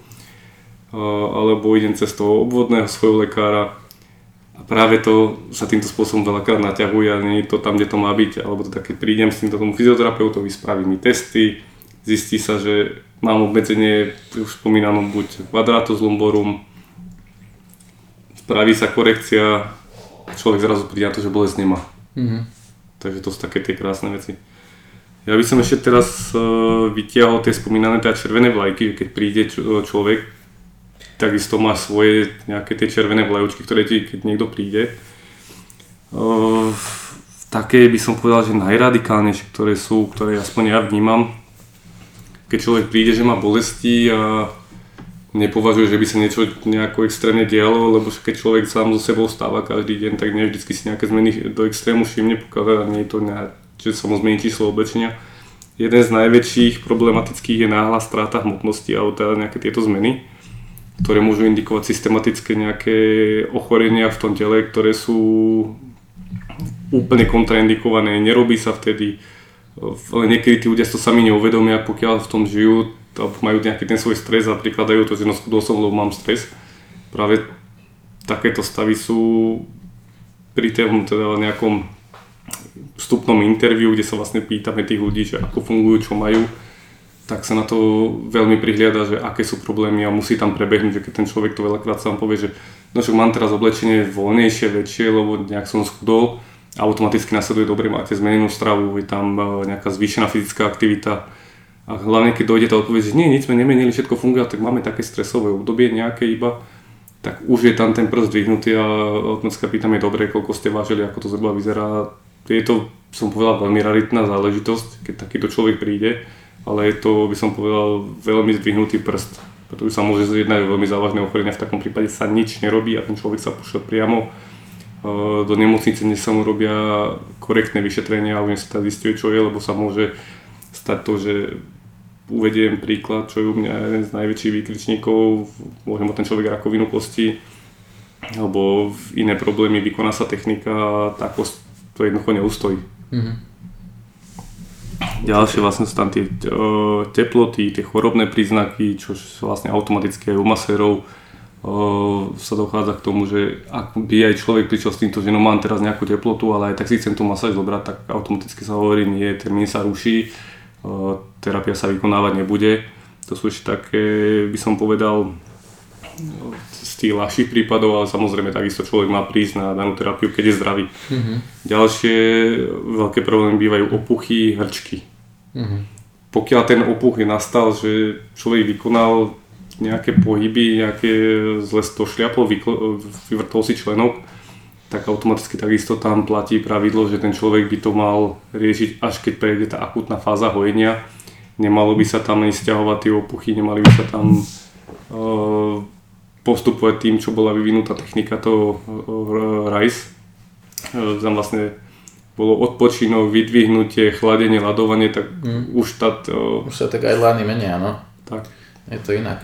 alebo idem cez toho obvodného svojho lekára, a práve to sa týmto spôsobom veľakrát naťahuje a nie je to tam, kde to má byť. Alebo to keď prídem s týmto tomu fyzioterapeutovi, spraví mi testy, zistí sa, že mám obmedzenie, už spomínanom buď quadratus lumborum, spraví sa korekcia, človek zrazu príde na to, že bolesť nemá. Mm-hmm. Takže to sú také tie krásne veci. Ja by som ešte teraz uh, vytiahol tie spomínané teda červené vlajky, keď príde človek takisto má svoje nejaké tie červené vlajočky, ktoré ti, keď niekto príde. Uh, také by som povedal, že najradikálnejšie, ktoré sú, ktoré aspoň ja vnímam, keď človek príde, že má bolesti a nepovažuje, že by sa niečo nejako extrémne dialo, lebo keď človek sám so sebou stáva každý deň, tak nie vždy si nejaké zmeny do extrému všimne, pokiaľ nie je to nejak, že sa mu zmení číslo oblečenia. Jeden z najväčších problematických je náhla stráta hmotnosti alebo teda nejaké tieto zmeny ktoré môžu indikovať systematické nejaké ochorenia v tom tele, ktoré sú úplne kontraindikované, nerobí sa vtedy, ale niekedy tí ľudia to sami neuvedomia, pokiaľ v tom žijú, majú nejaký ten svoj stres a prikladajú to, že no lebo mám stres. Práve takéto stavy sú pri tom teda nejakom vstupnom interviu, kde sa vlastne pýtame tých ľudí, že ako fungujú, čo majú, tak sa na to veľmi prihliada, že aké sú problémy a musí tam prebehnúť, že keď ten človek to veľakrát sám povie, že no však mám teraz oblečenie voľnejšie, väčšie, lebo nejak som schudol, automaticky nasleduje dobre, máte zmenenú stravu, je tam e, nejaká zvýšená fyzická aktivita a hlavne keď dojde tá odpoveď, že nie, nič sme nemenili, všetko funguje, tak máme také stresové obdobie nejaké iba, tak už je tam ten prst dvihnutý a automaticky pýtame, dobre, koľko ste vážili, ako to zhruba vyzerá. Je to, som povedal, veľmi raritná záležitosť, keď takýto človek príde ale je to, by som povedal, veľmi zdvihnutý prst, pretože sa môže zjednať veľmi závažné ochorenia, v takom prípade sa nič nerobí a ten človek sa pošle priamo do nemocnice, než sa mu robia korektné vyšetrenia, ale sa teda zistuje, čo je, lebo sa môže stať to, že uvediem príklad, čo je u mňa jeden z najväčších výkričníkov, môže mať ten človek rakovinu kosti, alebo iné problémy, vykoná sa technika, tak to jednoducho neustojí. Mm-hmm. Ďalšie vlastne sú tam tie teploty, tie chorobné príznaky, čo vlastne automaticky aj u masérov sa dochádza k tomu, že ak by aj človek prišiel s týmto, že no mám teraz nejakú teplotu, ale aj tak si chcem tú masáž zobrať, tak automaticky sa hovorí, nie, termín sa ruší, terapia sa vykonávať nebude. To sú ešte také, by som povedal, z tých ľahších prípadov, ale samozrejme takisto človek má prísť na danú terapiu, keď je zdravý. Mm-hmm. Ďalšie veľké problémy bývajú opuchy, hrčky. Mm-hmm. Pokiaľ ten opuch je nastal, že človek vykonal nejaké pohyby, nejaké zle to šliapol, vyvrtol si členok, tak automaticky takisto tam platí pravidlo, že ten človek by to mal riešiť až keď prejde tá akutná fáza hojenia. Nemalo by sa tam ani stiahovať tie opuchy, nemali by sa tam uh, postupovať tým, čo bola vyvinutá technika toho uh, RISE. Uh, tam vlastne bolo odpočinok, vydvihnutie, chladenie, ladovanie, tak mm. už tá... Už sa tak aj lány menia, no. Tak. Je to inak.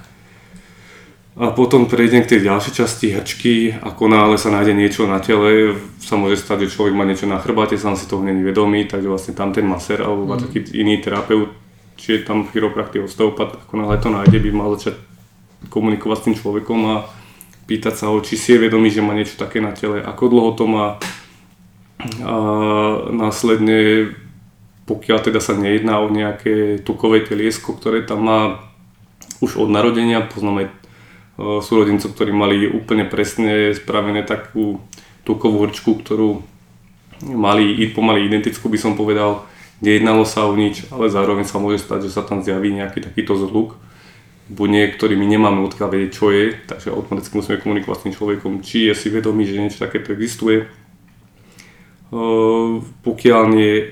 A potom prejdem k tej ďalšej časti hrčky, ako náhle sa nájde niečo na tele, sa môže stať, že človek má niečo na chrbáte, sám si toho není vedomý, takže vlastne tam ten maser alebo mm. taký iný terapeut, či je tam chiropraktik, osteopat, ako náhle to nájde, by mal začať komunikovať s tým človekom a pýtať sa ho, či si je vedomý, že má niečo také na tele, ako dlho to má a následne pokiaľ teda sa nejedná o nejaké tukové teliesko, ktoré tam má už od narodenia, poznáme súrodencov, ktorí mali úplne presne spravené takú tukovú hrčku, ktorú mali pomaly identickú by som povedal. Nejednalo sa o nič, ale zároveň sa môže stať, že sa tam zjaví nejaký takýto zhluk. Buď niektorý my nemáme odkiaľ vedieť, čo je, takže automaticky musíme komunikovať s tým človekom, či je si vedomý, že niečo takéto existuje. Pokiaľ nie,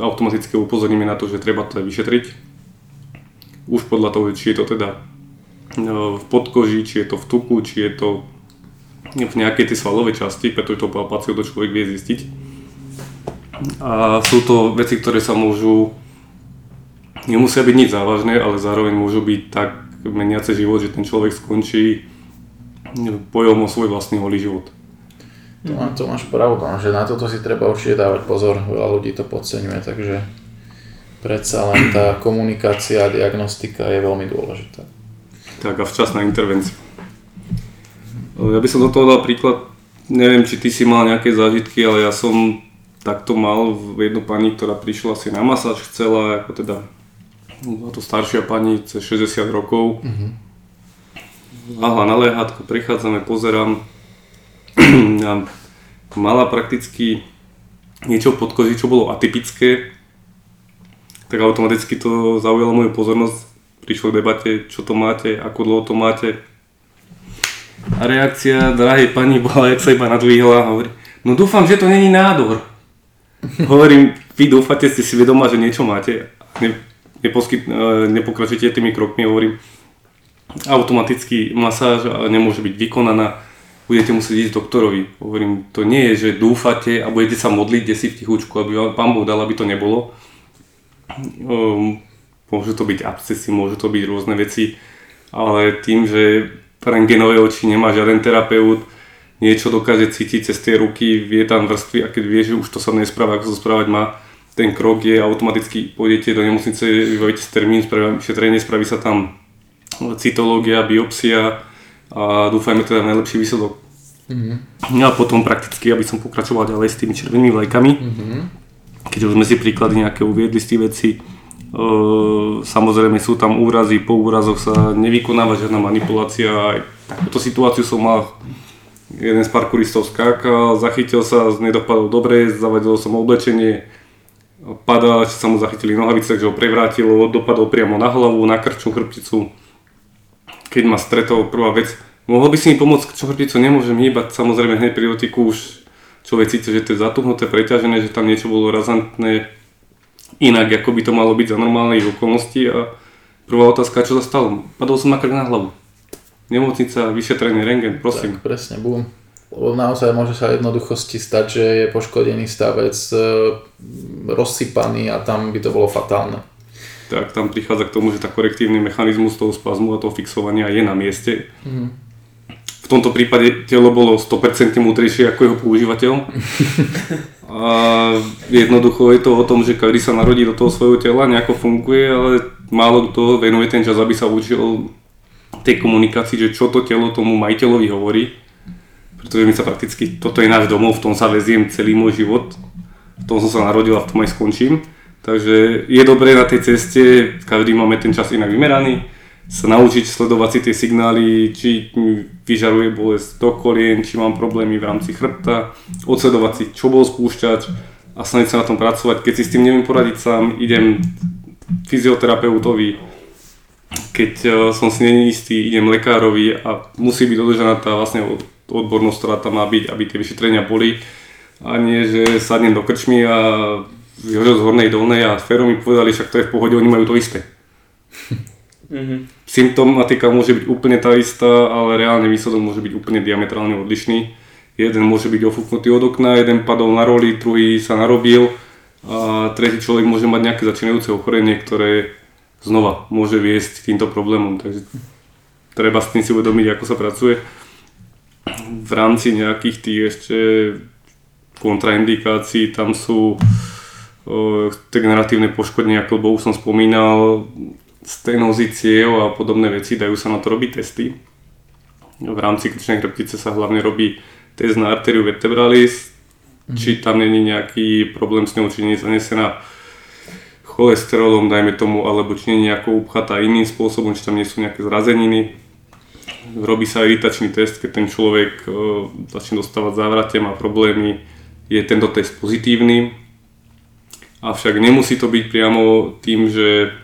automaticky upozorníme na to, že treba to vyšetriť. Už podľa toho, či je to teda v podkoži, či je to v tuku, či je to v nejakej tej svalovej časti, pretože to palpáciu to človek vie zistiť. A sú to veci, ktoré sa môžu, nemusia byť nič závažné, ale zároveň môžu byť tak meniace život, že ten človek skončí bojom o svoj vlastný holý život. To, má, to máš pravdu, no, že na toto si treba určite dávať pozor, veľa ľudí to podceňuje, takže predsa len tá komunikácia a diagnostika je veľmi dôležitá. Tak a včasná intervencia. Ja by som do toho dal príklad, neviem či ty si mal nejaké zážitky, ale ja som takto mal jednu pani, ktorá prišla si na masáž, chcela, ako teda, bola to staršia pani, cez 60 rokov. Mm-hmm. Láhla na lehátko, prichádzame, pozerám, mala prakticky niečo pod koži, čo bolo atypické, tak automaticky to zaujalo moju pozornosť prišlo k debate, čo to máte, ako dlho to máte. A reakcia drahej pani bola, jak sa iba nadvíhla a hovorí, no dúfam, že to není nádor. Hovorím, vy dúfate, ste si vedomá, že niečo máte. Ne, neposkyt, e, nepokračujete tými krokmi, hovorím, automaticky masáž nemôže byť vykonaná, budete musieť ísť doktorovi. Hovorím, to nie je, že dúfate a budete sa modliť kde si v tichučku, aby vám pán Boh dal, aby to nebolo. Um, to byť abscesy, môžu to byť rôzne veci, ale tým, že rengenové oči nemá žiaden terapeut, niečo dokáže cítiť cez tie ruky, vie tam vrstvy a keď vie, že už to sa nespráva, ako sa správať má, ten krok je automaticky, pôjdete do nemocnice, vybavíte si termín, šetrenie, spraví sa tam cytológia, biopsia a dúfajme teda najlepší výsledok. Mm-hmm. A potom prakticky, aby som pokračoval ďalej s tými červenými vlajkami, mm-hmm. keď už sme si príklady nejaké uviedli z tých vecí, Samozrejme sú tam úrazy, po úrazoch sa nevykonáva žiadna manipulácia. Aj takúto situáciu som mal, jeden z parkouristov skákal, zachytil sa, nedopadol dobre, zavadil som oblečenie, padal, sa mu zachytili nohavice, takže ho prevrátilo, dopadol priamo na hlavu, na krčnú chrbticu. Keď ma stretol, prvá vec, mohol by si mi pomôcť krčnú chrbticu, nemôžem hýbať, samozrejme hneď pri dotyku už človek cíti, že to je zatuhnuté, preťažené, že tam niečo bolo razantné, inak, ako by to malo byť za normálnych okolností a prvá otázka, čo sa stalo? Padol som na krk na hlavu. Nemocnica, vyšetrenie, rengen, prosím. Tak, presne, bum. Naozaj môže sa jednoduchosti stať, že je poškodený stavec e, rozsypaný a tam by to bolo fatálne. Tak tam prichádza k tomu, že tá korektívny mechanizmus toho spazmu a toho fixovania je na mieste. Mm. V tomto prípade telo bolo 100% múdrejšie ako jeho používateľ. a jednoducho je to o tom, že každý sa narodí do toho svojho tela, nejako funguje, ale málo kto venuje ten čas, aby sa učil tej komunikácii, že čo to telo tomu majiteľovi hovorí pretože mi sa prakticky, toto je náš domov, v tom sa veziem celý môj život, v tom som sa narodil a v tom aj skončím. Takže je dobré na tej ceste, každý máme ten čas inak vymeraný, sa naučiť sledovať si tie signály, či vyžaruje bolesť do kolien, či mám problémy v rámci chrbta, odsledovať si, čo bol spúšťač a snažiť sa na tom pracovať. Keď si s tým neviem poradiť sám, idem fyzioterapeutovi, keď eh, som si není istý, idem lekárovi a musí byť dodržaná tá vlastne odbornosť, ktorá tam má byť, aby tie vyšetrenia boli. A nie, že sadnem do krčmy a Jožo z Hornej Dolnej a Fero mi povedali, však to je v pohode, oni majú to isté. Mm-hmm. Symptomatika môže byť úplne tá istá, ale reálne výsledok môže byť úplne diametrálne odlišný. Jeden môže byť ofúknutý od okna, jeden padol na roli, druhý sa narobil a tretí človek môže mať nejaké začínajúce ochorenie, ktoré znova môže viesť k týmto problémom. Takže treba s tým si uvedomiť, ako sa pracuje v rámci nejakých tých ešte kontraindikácií tam sú degeneratívne poškodenia klbov, som spomínal, stenozy ciev a podobné veci, dajú sa na to robiť testy. V rámci krčnej chrbtice sa hlavne robí test na arteriu vertebralis, mm. či tam není nejaký problém s ňou, či nie je zanesená cholesterolom, dajme tomu, alebo či nie je nejako upchatá iným spôsobom, či tam nie sú nejaké zrazeniny robí sa iritačný test, keď ten človek e, začne dostávať závratie, má problémy, je tento test pozitívny. Avšak nemusí to byť priamo tým, že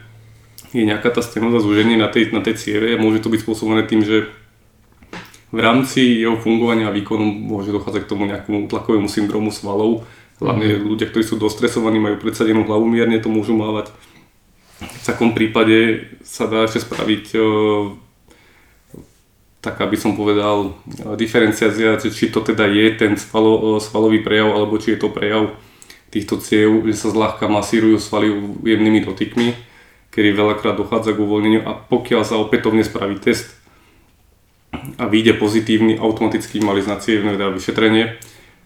je nejaká tá stenoza zúženie na tej, na tej cieve, môže to byť spôsobené tým, že v rámci jeho fungovania a výkonu môže dochádzať k tomu nejakému tlakovému syndromu svalov. Hlavne mm. ľudia, ktorí sú dostresovaní, majú predsadenú hlavu mierne, to môžu mávať. V takom prípade sa dá ešte spraviť e, tak aby som povedal, diferenciácia, či to teda je ten svalo, svalový prejav, alebo či je to prejav týchto ciev, že sa zľahka masírujú svaly jemnými dotykmi, kedy veľakrát dochádza k uvoľneniu a pokiaľ sa opätovne spraví test a vyjde pozitívny, automaticky mali na cievne vyšetrenie.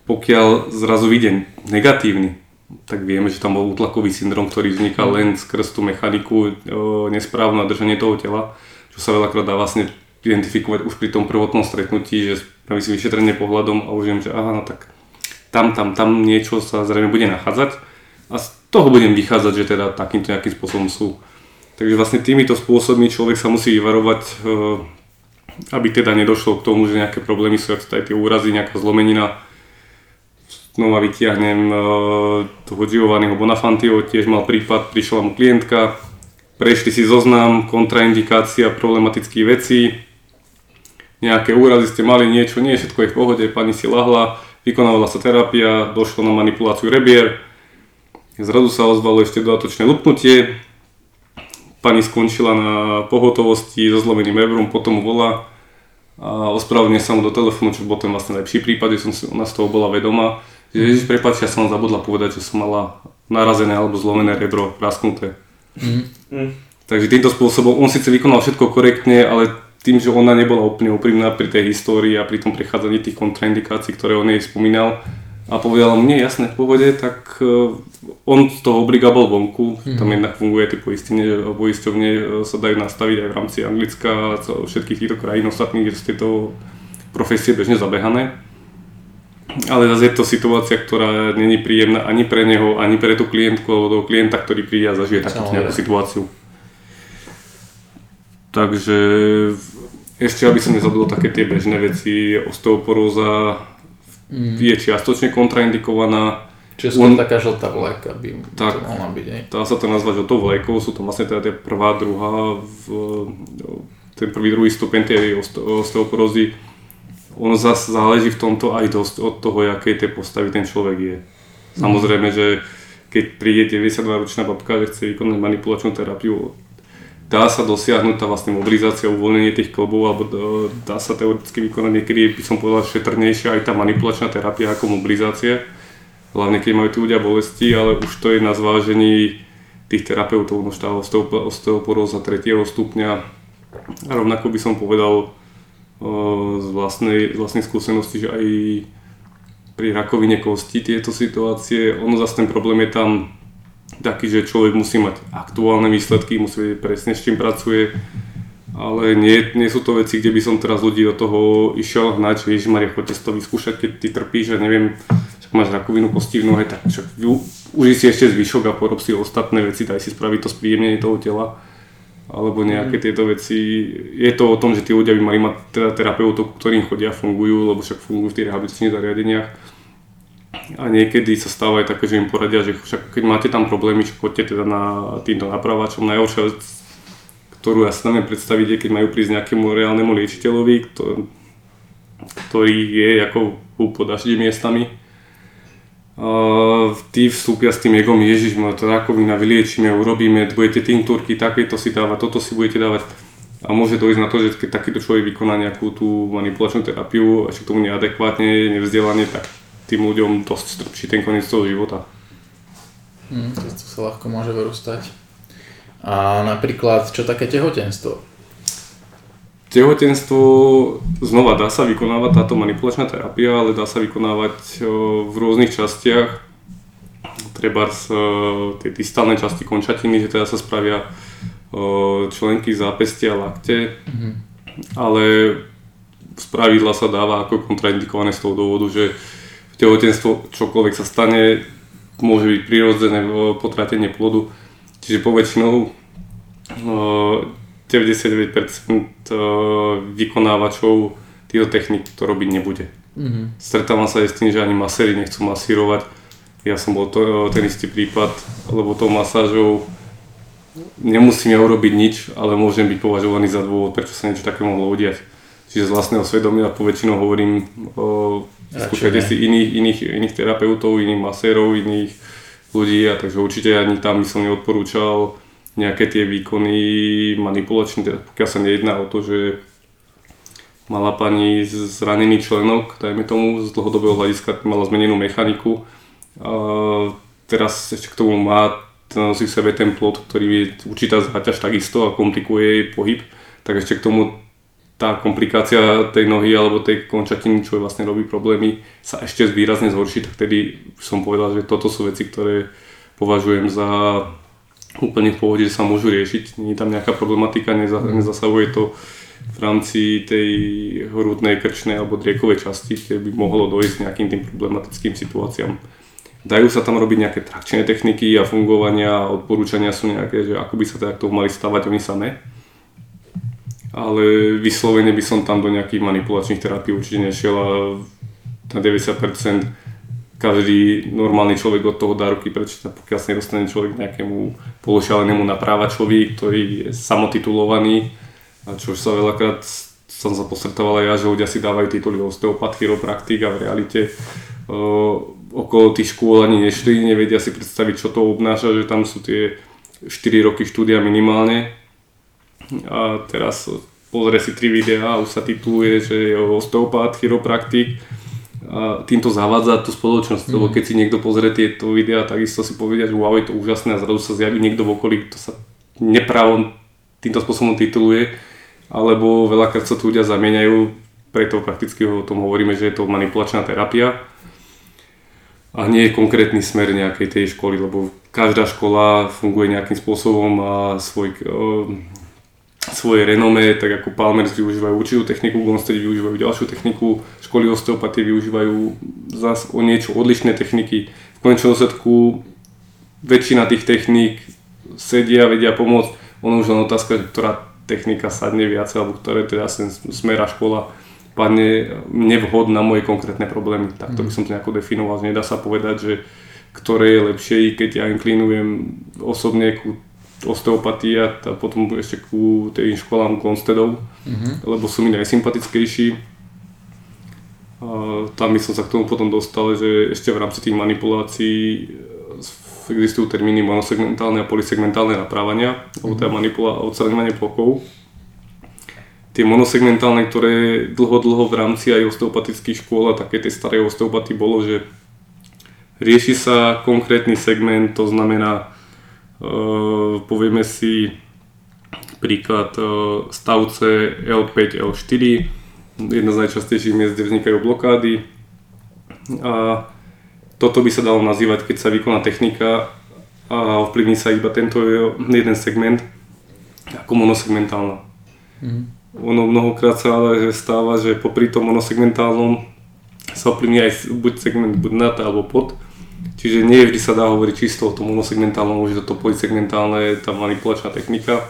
Pokiaľ zrazu vyjde negatívny, tak vieme, že tam bol útlakový syndrom, ktorý vzniká len skrz tú mechaniku, nesprávne držanie toho tela, čo sa veľakrát dá vlastne identifikovať už pri tom prvotnom stretnutí, že spraví si vyšetrenie pohľadom a už viem, že aha, no tak tam, tam, tam niečo sa zrejme bude nachádzať a z toho budem vychádzať, že teda takýmto nejakým spôsobom sú. Takže vlastne týmito spôsobmi človek sa musí vyvarovať, eh, aby teda nedošlo k tomu, že nejaké problémy sú, ak tie úrazy, nejaká zlomenina. Znova vytiahnem eh, toho Giovanniho Bonafantiho, tiež mal prípad, prišla mu klientka, prešli si zoznam, kontraindikácia problematických vecí, nejaké úrazy ste mali, niečo, nie, všetko je v pohode, pani si lahla, vykonávala sa terapia, došlo na manipuláciu rebier, zrazu sa ozvalo ešte dodatočné lupnutie, pani skončila na pohotovosti so zlomeným rebrom, potom volá a ospravedlne sa mu do telefónu, čo bol ten vlastne lepší prípad, že som si, ona z toho bola vedomá, že ježiš, prepáč, ja som zabudla povedať, že som mala narazené alebo zlomené rebro, prasknuté. Mm. Mm. Takže týmto spôsobom on síce vykonal všetko korektne, ale tým, že ona nebola úplne úprimná pri tej histórii a pri tom prechádzaní tých kontraindikácií, ktoré on jej spomínal a povedala mne jasné v pohode, tak uh, on z toho obliga bol vonku, mm. tam jednak funguje tie poistenie, poisťovne uh, sa dajú nastaviť aj v rámci Anglicka a všetkých týchto krajín ostatných, kde sú tieto profesie bežne zabehané. Ale zase je to situácia, ktorá není príjemná ani pre neho, ani pre tú klientku alebo toho klienta, ktorý príde a zažije takúto nejakú situáciu. Takže ešte aby som nezabudol také tie bežné veci, osteoporóza mm. je čiastočne kontraindikovaná. Čiže skôr taká žltá vlajka by tak, to mohla byť, aj? Dá sa to nazvať žltou vlajkou, sú to vlastne teda tie prvá, druhá, v, ten prvý, druhý stupeň tej osteoporózy. Ono zase záleží v tomto aj dosť od toho, akej tej postavy ten človek je. Samozrejme, že keď príde 92-ročná babka, že chce vykonať manipulačnú terapiu, dá sa dosiahnuť tá vlastne mobilizácia, uvoľnenie tých klbov, alebo dá sa teoreticky vykonať niekedy, by som povedal, šetrnejšia aj tá manipulačná terapia ako mobilizácia. Hlavne keď majú tí ľudia bolesti, ale už to je na zvážení tých terapeutov, no tá osteoporóza 3. stupňa. A rovnako by som povedal z vlastnej, vlastnej skúsenosti, že aj pri rakovine kosti tieto situácie, ono zase ten problém je tam taký, že človek musí mať aktuálne výsledky, musí vedieť presne s čím pracuje, ale nie, nie sú to veci, kde by som teraz ľudí do toho išiel hnať, že Ježišmaria, choďte si to vyskúšať, keď ty trpíš, že neviem, že máš rakovinu kosti v nohe, tak však uži si ešte zvyšok a porob si ostatné veci, daj si spraviť to spríjemnenie toho tela alebo nejaké mm. tieto veci. Je to o tom, že tí ľudia by mali mať teda terapeutov, ktorým chodia, fungujú, lebo však fungujú v tých rehabilitačných zariadeniach a niekedy sa stáva aj také, že im poradia, že však keď máte tam problémy, choďte teda na týmto napravačom. Najhoršia vec, ktorú ja sa neviem predstaviť, je keď majú prísť nejakému reálnemu liečiteľovi, ktorý je ako pod miestami. Uh, tí vstúpia s tým egom, ježiš, ma to rakovina, vyliečíme, urobíme, budete tinktúrky, takéto si dávať, toto si budete dávať. A môže dojsť na to, že keď takýto človek vykoná nejakú tú manipulačnú terapiu, a k tomu neadekvátne, nevzdelanie, tak tým ľuďom dosť strpčí ten koniec toho života. Hmm, to sa ľahko môže vyrústať. A napríklad, čo také tehotenstvo? Tehotenstvo, znova dá sa vykonávať táto manipulačná terapia, ale dá sa vykonávať v rôznych častiach. Treba tie distálne časti končatiny, že teda sa spravia členky zápestia a lakte, mm-hmm. ale z pravidla sa dáva ako kontraindikované z toho dôvodu, že tehotenstvo, čokoľvek sa stane, môže byť prirodzené potratenie plodu. Čiže po väčšinou 99% vykonávačov týchto technik to robiť nebude. Mm-hmm. Stretávam sa aj s tým, že ani maséri nechcú masírovať. Ja som bol to, ten istý prípad, lebo tou masážou nemusím ja urobiť nič, ale môžem byť považovaný za dôvod, prečo sa niečo také mohlo udiať. Čiže z vlastného svedomia po väčšinou hovorím o skúšajte si iných, iných, iných terapeutov, iných masérov, iných ľudí a takže určite ani tam by som neodporúčal nejaké tie výkony manipulačné, teda pokiaľ sa nejedná o to, že mala pani zranený členok, dajme tomu z dlhodobého hľadiska, mala zmenenú mechaniku. A teraz ešte k tomu má nosí v sebe ten plot, ktorý je určitá záťaž takisto a komplikuje jej pohyb, tak ešte k tomu tá komplikácia tej nohy alebo tej končatiny, čo vlastne robí problémy, sa ešte výrazne zhorší, tak vtedy som povedal, že toto sú veci, ktoré považujem za úplne v pohode, že sa môžu riešiť. Nie je tam nejaká problematika, mhm. nezasahuje to v rámci tej hrudnej, krčnej alebo driekovej časti, kde by mohlo dojsť nejakým tým problematickým situáciám. Dajú sa tam robiť nejaké trakčné techniky a fungovania a odporúčania sú nejaké, že ako by sa teda k tomu mali stavať oni samé ale vyslovene by som tam do nejakých manipulačných terapií určite nešiel a na 90% každý normálny človek od toho dá ruky preč, pokiaľ sa nedostane človek nejakému pološialenému naprávačovi, ktorý je samotitulovaný a čo sa veľakrát som sa postretával aj ja, že ľudia si dávajú tituly osteopat, chiropraktik a v realite uh, okolo tých škôl ani nešli, nevedia si predstaviť, čo to obnáša, že tam sú tie 4 roky štúdia minimálne a teraz pozrie si tri videá a už sa tituluje, že je osteopát, chiropraktik a týmto zavádza tú spoločnosť, mm. lebo keď si niekto pozrie tieto videá, takisto si povedia, že wow, je to úžasné a zrazu sa zjaví niekto v okolí, kto sa nepravom týmto spôsobom tituluje, alebo veľakrát sa tu ľudia zamieňajú, preto prakticky o tom hovoríme, že je to manipulačná terapia a nie je konkrétny smer nejakej tej školy, lebo každá škola funguje nejakým spôsobom a svoj svoje renome, tak ako Palmers využívajú určitú techniku, Gonstead využívajú ďalšiu techniku, školy osteopatie využívajú zase o niečo odlišné techniky. V konečnom dôsledku väčšina tých techník sedia, vedia pomôcť, ono už len otázka, ktorá technika sadne viac, alebo ktoré teda sem smera škola padne nevhod na moje konkrétne problémy. Tak to by som to nejako definoval, nedá sa povedať, že ktoré je lepšie, keď ja inklinujem osobne ku osteopatia a potom ešte ku tým školám Gonstedov, mm-hmm. lebo sú mi najsympatickejší. A tam som sa k tomu potom dostal, že ešte v rámci tých manipulácií v existujú termíny monosegmentálne a polysegmentálne naprávania, alebo teda manipula odstraňovanie plokov. Tie monosegmentálne, ktoré dlho, dlho v rámci aj osteopatických škôl a také tie staré osteopaty bolo, že rieši sa konkrétny segment, to znamená, povieme si príklad uh, stavce L5, L4, jedna z najčastejších miest, kde vznikajú blokády. A toto by sa dalo nazývať, keď sa vykoná technika a ovplyvní sa iba tento jeden segment ako monosegmentálna. Mm. Ono mnohokrát sa ale stáva, že popri tom monosegmentálnom sa ovplyvní aj buď segment buď nad alebo pod. Čiže nie vždy sa dá hovoriť čisto o tom monosegmentálnom, že toto polysegmentálne je tá manipulačná technika.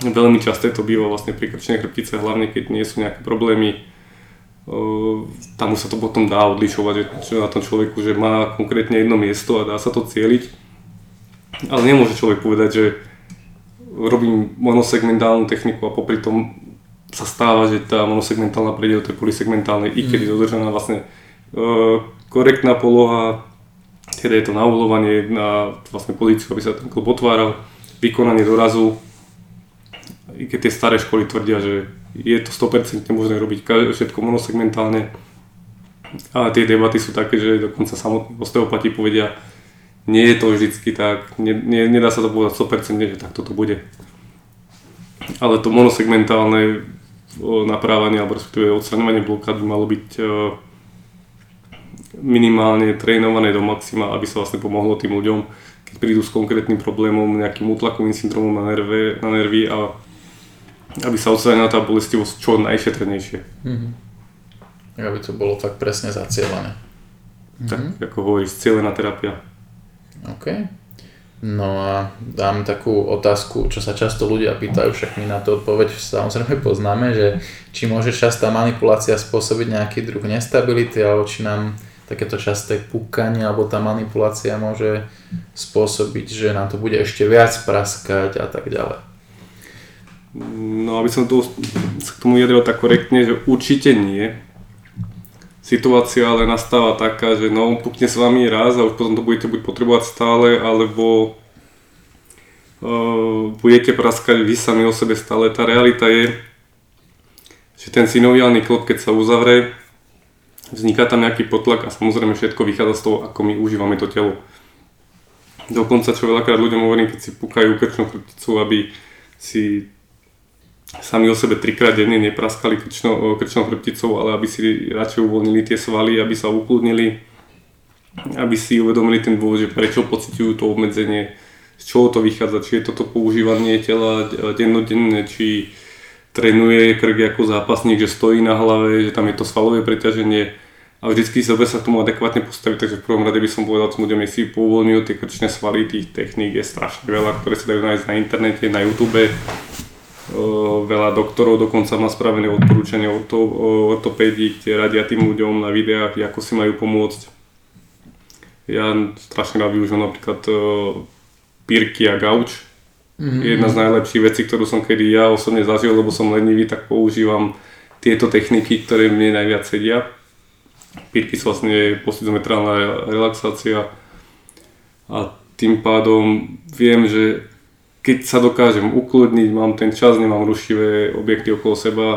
Veľmi často to býva vlastne pri krčnej chrbtice, hlavne keď nie sú nejaké problémy tam sa to potom dá odlišovať že na tom človeku, že má konkrétne jedno miesto a dá sa to cieliť. Ale nemôže človek povedať, že robím monosegmentálnu techniku a popri tom sa stáva, že tá monosegmentálna prejde do tej polysegmentálnej, mm. i keď je mm. dodržaná vlastne korektná poloha, teda je to naulovanie na vlastne pozíciu, aby sa ten klub otváral, vykonanie dorazu, i keď tie staré školy tvrdia, že je to 100% možné robiť všetko monosegmentálne. A tie debaty sú také, že dokonca samotní osteopati povedia, nie je to vždycky tak, nie, nie, nedá sa to povedať 100%, že takto to bude. Ale to monosegmentálne naprávanie alebo respektíve odstraňovanie blokád malo byť minimálne trénované do maxima, aby sa vlastne pomohlo tým ľuďom, keď prídu s konkrétnym problémom, nejakým útlakovým syndromom na, nerve, na nervy a aby sa odstranila tá bolestivosť čo najšetrnejšie. Mm-hmm. Aby to bolo tak presne zacielené. Tak, mm-hmm. ako hovoríš, cieľená terapia. OK. No a dám takú otázku, čo sa často ľudia pýtajú, však my na to odpoveď samozrejme poznáme, že či môže častá manipulácia spôsobiť nejaký druh nestability, alebo či nám takéto časté púkanie alebo tá manipulácia môže spôsobiť, že nám to bude ešte viac praskať a tak ďalej. No aby som to k tomu jadril tak korektne, že určite nie. Situácia ale nastáva taká, že no pukne s vami raz a už potom to budete buď potrebovať stále, alebo uh, budete praskať vy sami o sebe stále. Tá realita je, že ten synoviálny klop, keď sa uzavre, vzniká tam nejaký potlak a samozrejme všetko vychádza z toho, ako my užívame to telo. Dokonca, čo veľakrát ľuďom hovorím, keď si púkajú krčnú chrbticu, aby si sami o sebe trikrát denne nepraskali krčnou, chrbticou, ale aby si radšej uvoľnili tie svaly, aby sa ukludnili, aby si uvedomili ten dôvod, že prečo pociťujú to obmedzenie, z čoho to vychádza, či je toto používanie tela dennodenne, či trénuje krk ako zápasník, že stojí na hlave, že tam je to svalové preťaženie a vždycky sebe sa k tomu adekvátne postaviť, takže v prvom rade by som povedal tým ľuďom, si pouvoľňujú tie krčné svaly, tých techník je strašne veľa, ktoré sa dajú nájsť na internete, na YouTube, veľa doktorov dokonca má spravené odporúčania ortopédii, kde radia tým ľuďom na videách, ako si majú pomôcť. Ja strašne rád využívam napríklad pírky a gauč. Mm-hmm. Jedna z najlepších vecí, ktorú som kedy ja osobne zažil, lebo som lenivý, tak používam tieto techniky, ktoré mne najviac sedia. Pírky sú vlastne postizometrálna relaxácia a tým pádom viem, že keď sa dokážem ukludniť, mám ten čas, nemám rušivé objekty okolo seba,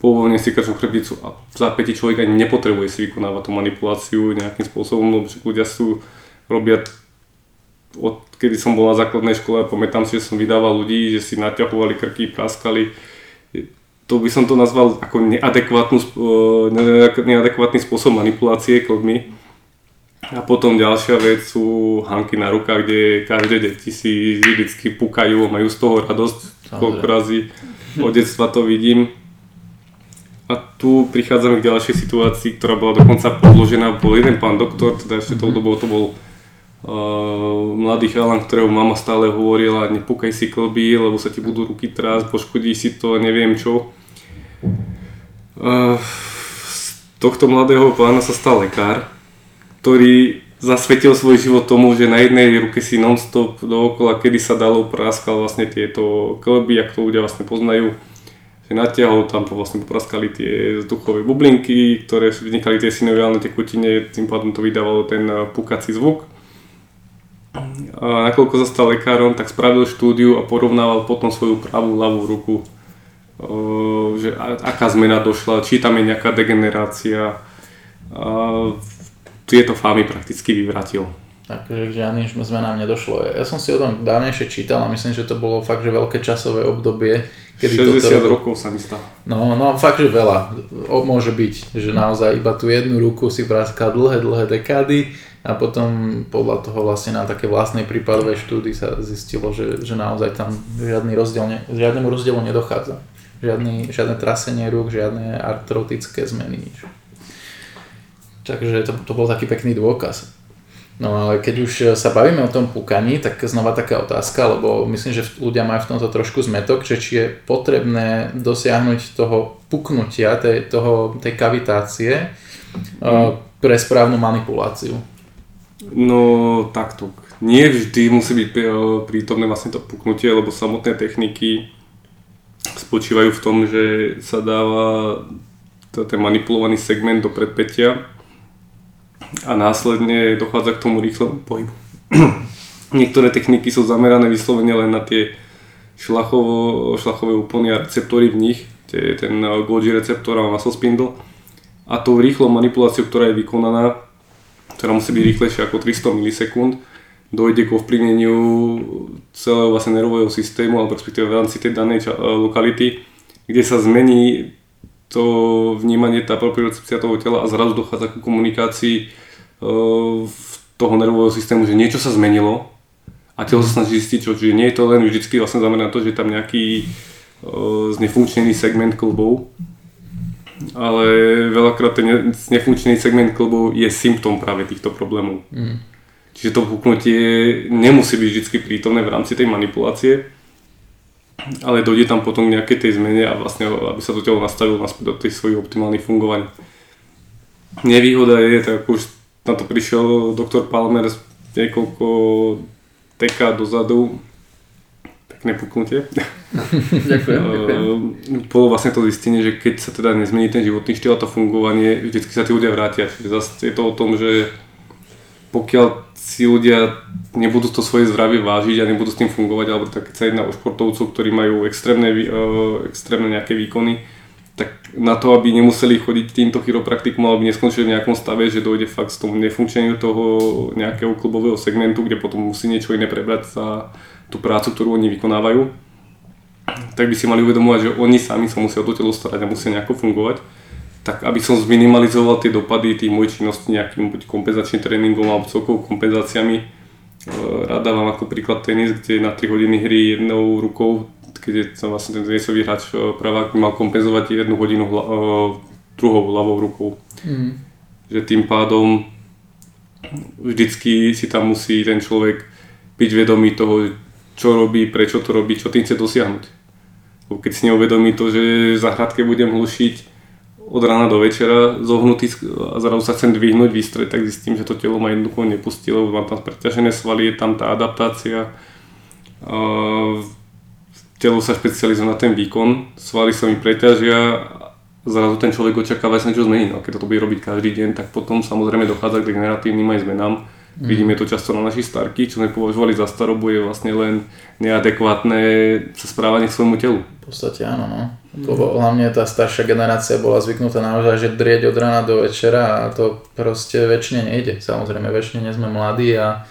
povolne si krčnú chrbticu a v zápäti človek ani nepotrebuje si vykonávať tú manipuláciu nejakým spôsobom, lebo ľudia sú, robia od kedy som bol na základnej škole a pamätám si, že som vydával ľudí, že si naťahovali krky, praskali. To by som to nazval ako neadekvátny spôsob manipulácie klbmi a potom ďalšia vec sú hanky na rukách, kde každé deti si vždycky pukajú a majú z toho radosť, koľko razy od detstva to vidím. A tu prichádzame k ďalšej situácii, ktorá bola dokonca podložená. Bol jeden pán doktor, teda ešte tou dobou to bol mladý chalan, ktorého mama stále hovorila, nepúkaj si klby, lebo sa ti budú ruky trásť, poškodí si to, neviem čo. Uh, z tohto mladého pána sa stal lekár, ktorý zasvetil svoj život tomu, že na jednej ruke si non-stop dookola, kedy sa dalo, praskal vlastne tieto klby, ako to ľudia vlastne poznajú. Že natiahol, tam vlastne popraskali tie vzduchové bublinky, ktoré vznikali tie synoviálne tekutine, tým pádom to vydávalo ten pukací zvuk. A nakoľko sa stal lekárom, tak spravil štúdiu a porovnával potom svoju pravú ľavú ruku, že aká zmena došla, či tam je nejaká degenerácia. A tieto fámy prakticky vyvratil. Takže k žiadnym zmenám nedošlo. Ja som si o tom dávnejšie čítal a myslím, že to bolo fakt, že veľké časové obdobie. Kedy 60 toto... rokov sa mi stalo. No, no fakt, že veľa. O, môže byť, že naozaj iba tú jednu ruku si praská dlhé, dlhé dekády a potom podľa toho vlastne na také vlastnej prípadovej štúdii sa zistilo, že, že naozaj tam žiadny rozdiel ne, žiadnemu rozdielu nedochádza. Žiadny, žiadne trasenie rúk, žiadne artrotické zmeny, nič. Takže to, to bol taký pekný dôkaz. No ale keď už sa bavíme o tom púkaní, tak znova taká otázka, lebo myslím, že ľudia majú v tomto trošku zmetok, že či je potrebné dosiahnuť toho puknutia, tej, toho, tej kavitácie mm. pre správnu manipuláciu. No takto. Nie vždy musí byť prítomné vlastne to puknutie, lebo samotné techniky spočívajú v tom, že sa dáva ten manipulovaný segment do predpetia a následne dochádza k tomu rýchlemu pohybu. Niektoré techniky sú zamerané vyslovene len na tie šlachovo, šlachové úplny a receptory v nich, tie, ten Golgi receptor a muscle spindle. A tou rýchlou manipuláciou, ktorá je vykonaná, ktorá musí byť rýchlejšia ako 300 milisekúnd, dojde k ovplyvneniu celého vlastne nervového systému, alebo respektíve v rámci tej danej lokality, kde sa zmení to vnímanie, tá propriocepcia toho tela a zrazu dochádza ku komunikácii uh, toho nervového systému, že niečo sa zmenilo a telo sa snaží zistiť, čo, že nie je to len vždy vlastne znamená to, že je tam nejaký uh, znefunkčnený segment klbov, ale veľakrát ten nefunkčný segment klbov je symptóm práve týchto problémov. Mm. Čiže to puknutie nemusí byť vždy prítomné v rámci tej manipulácie, ale dojde tam potom k nejakej tej zmene a vlastne, aby sa to telo nastavilo naspäť do tej svojich optimálnych fungovaní. Nevýhoda je, tak ako už na to prišiel doktor Palmer niekoľko dekád dozadu, pekné puknutie. ďakujem, ďakujem. Bolo vlastne to zistenie, že keď sa teda nezmení ten životný štýl a to fungovanie, vždycky sa tí ľudia vrátia. Čiže zase je to o tom, že pokiaľ si ľudia nebudú to svoje zdravie vážiť a nebudú s tým fungovať, alebo tak keď sa jedná o športovcov, ktorí majú extrémne, uh, extrémne nejaké výkony, tak na to, aby nemuseli chodiť týmto chiropraktikom, alebo neskončili v nejakom stave, že dojde fakt z tomu nefunkčeniu toho nejakého klubového segmentu, kde potom musí niečo iné prebrať za tú prácu, ktorú oni vykonávajú, tak by si mali uvedomovať, že oni sami sa musia o to telo starať a musia nejako fungovať tak aby som zminimalizoval tie dopady tých mojich činností nejakým buď kompenzačným tréningom alebo celkovou kompenzáciami. E, rád dávam ako príklad tenis, kde na 3 hodiny hry jednou rukou, keď som vlastne ten tenisový hráč e, pravák mal kompenzovať jednu hodinu hla, e, druhou ľavou rukou. Mm. Že tým pádom vždycky si tam musí ten človek byť vedomý toho, čo robí, prečo to robí, čo tým chce dosiahnuť. Keď si neuvedomí to, že v záhradke budem hlušiť od rána do večera zohnutý a zrazu sa chcem dvihnúť, vystreť, tak zistím, že to telo ma jednoducho nepustilo, mám tam preťažené svaly, je tam tá adaptácia. Telo sa špecializuje na ten výkon, svaly sa mi preťažia zrazu ten človek očakáva sa niečo zmeniť. No, keď to bude robiť každý deň, tak potom samozrejme dochádza k degeneratívnym aj zmenám. Mm. Vidíme to často na našich starky, čo sme považovali za starobu, je vlastne len neadekvátne sa správanie k svojmu telu. V podstate áno, no. Lebo hlavne tá staršia generácia bola zvyknutá naozaj, že drieť od rána do večera a to proste väčšine nejde. Samozrejme, väčšine nie sme mladí a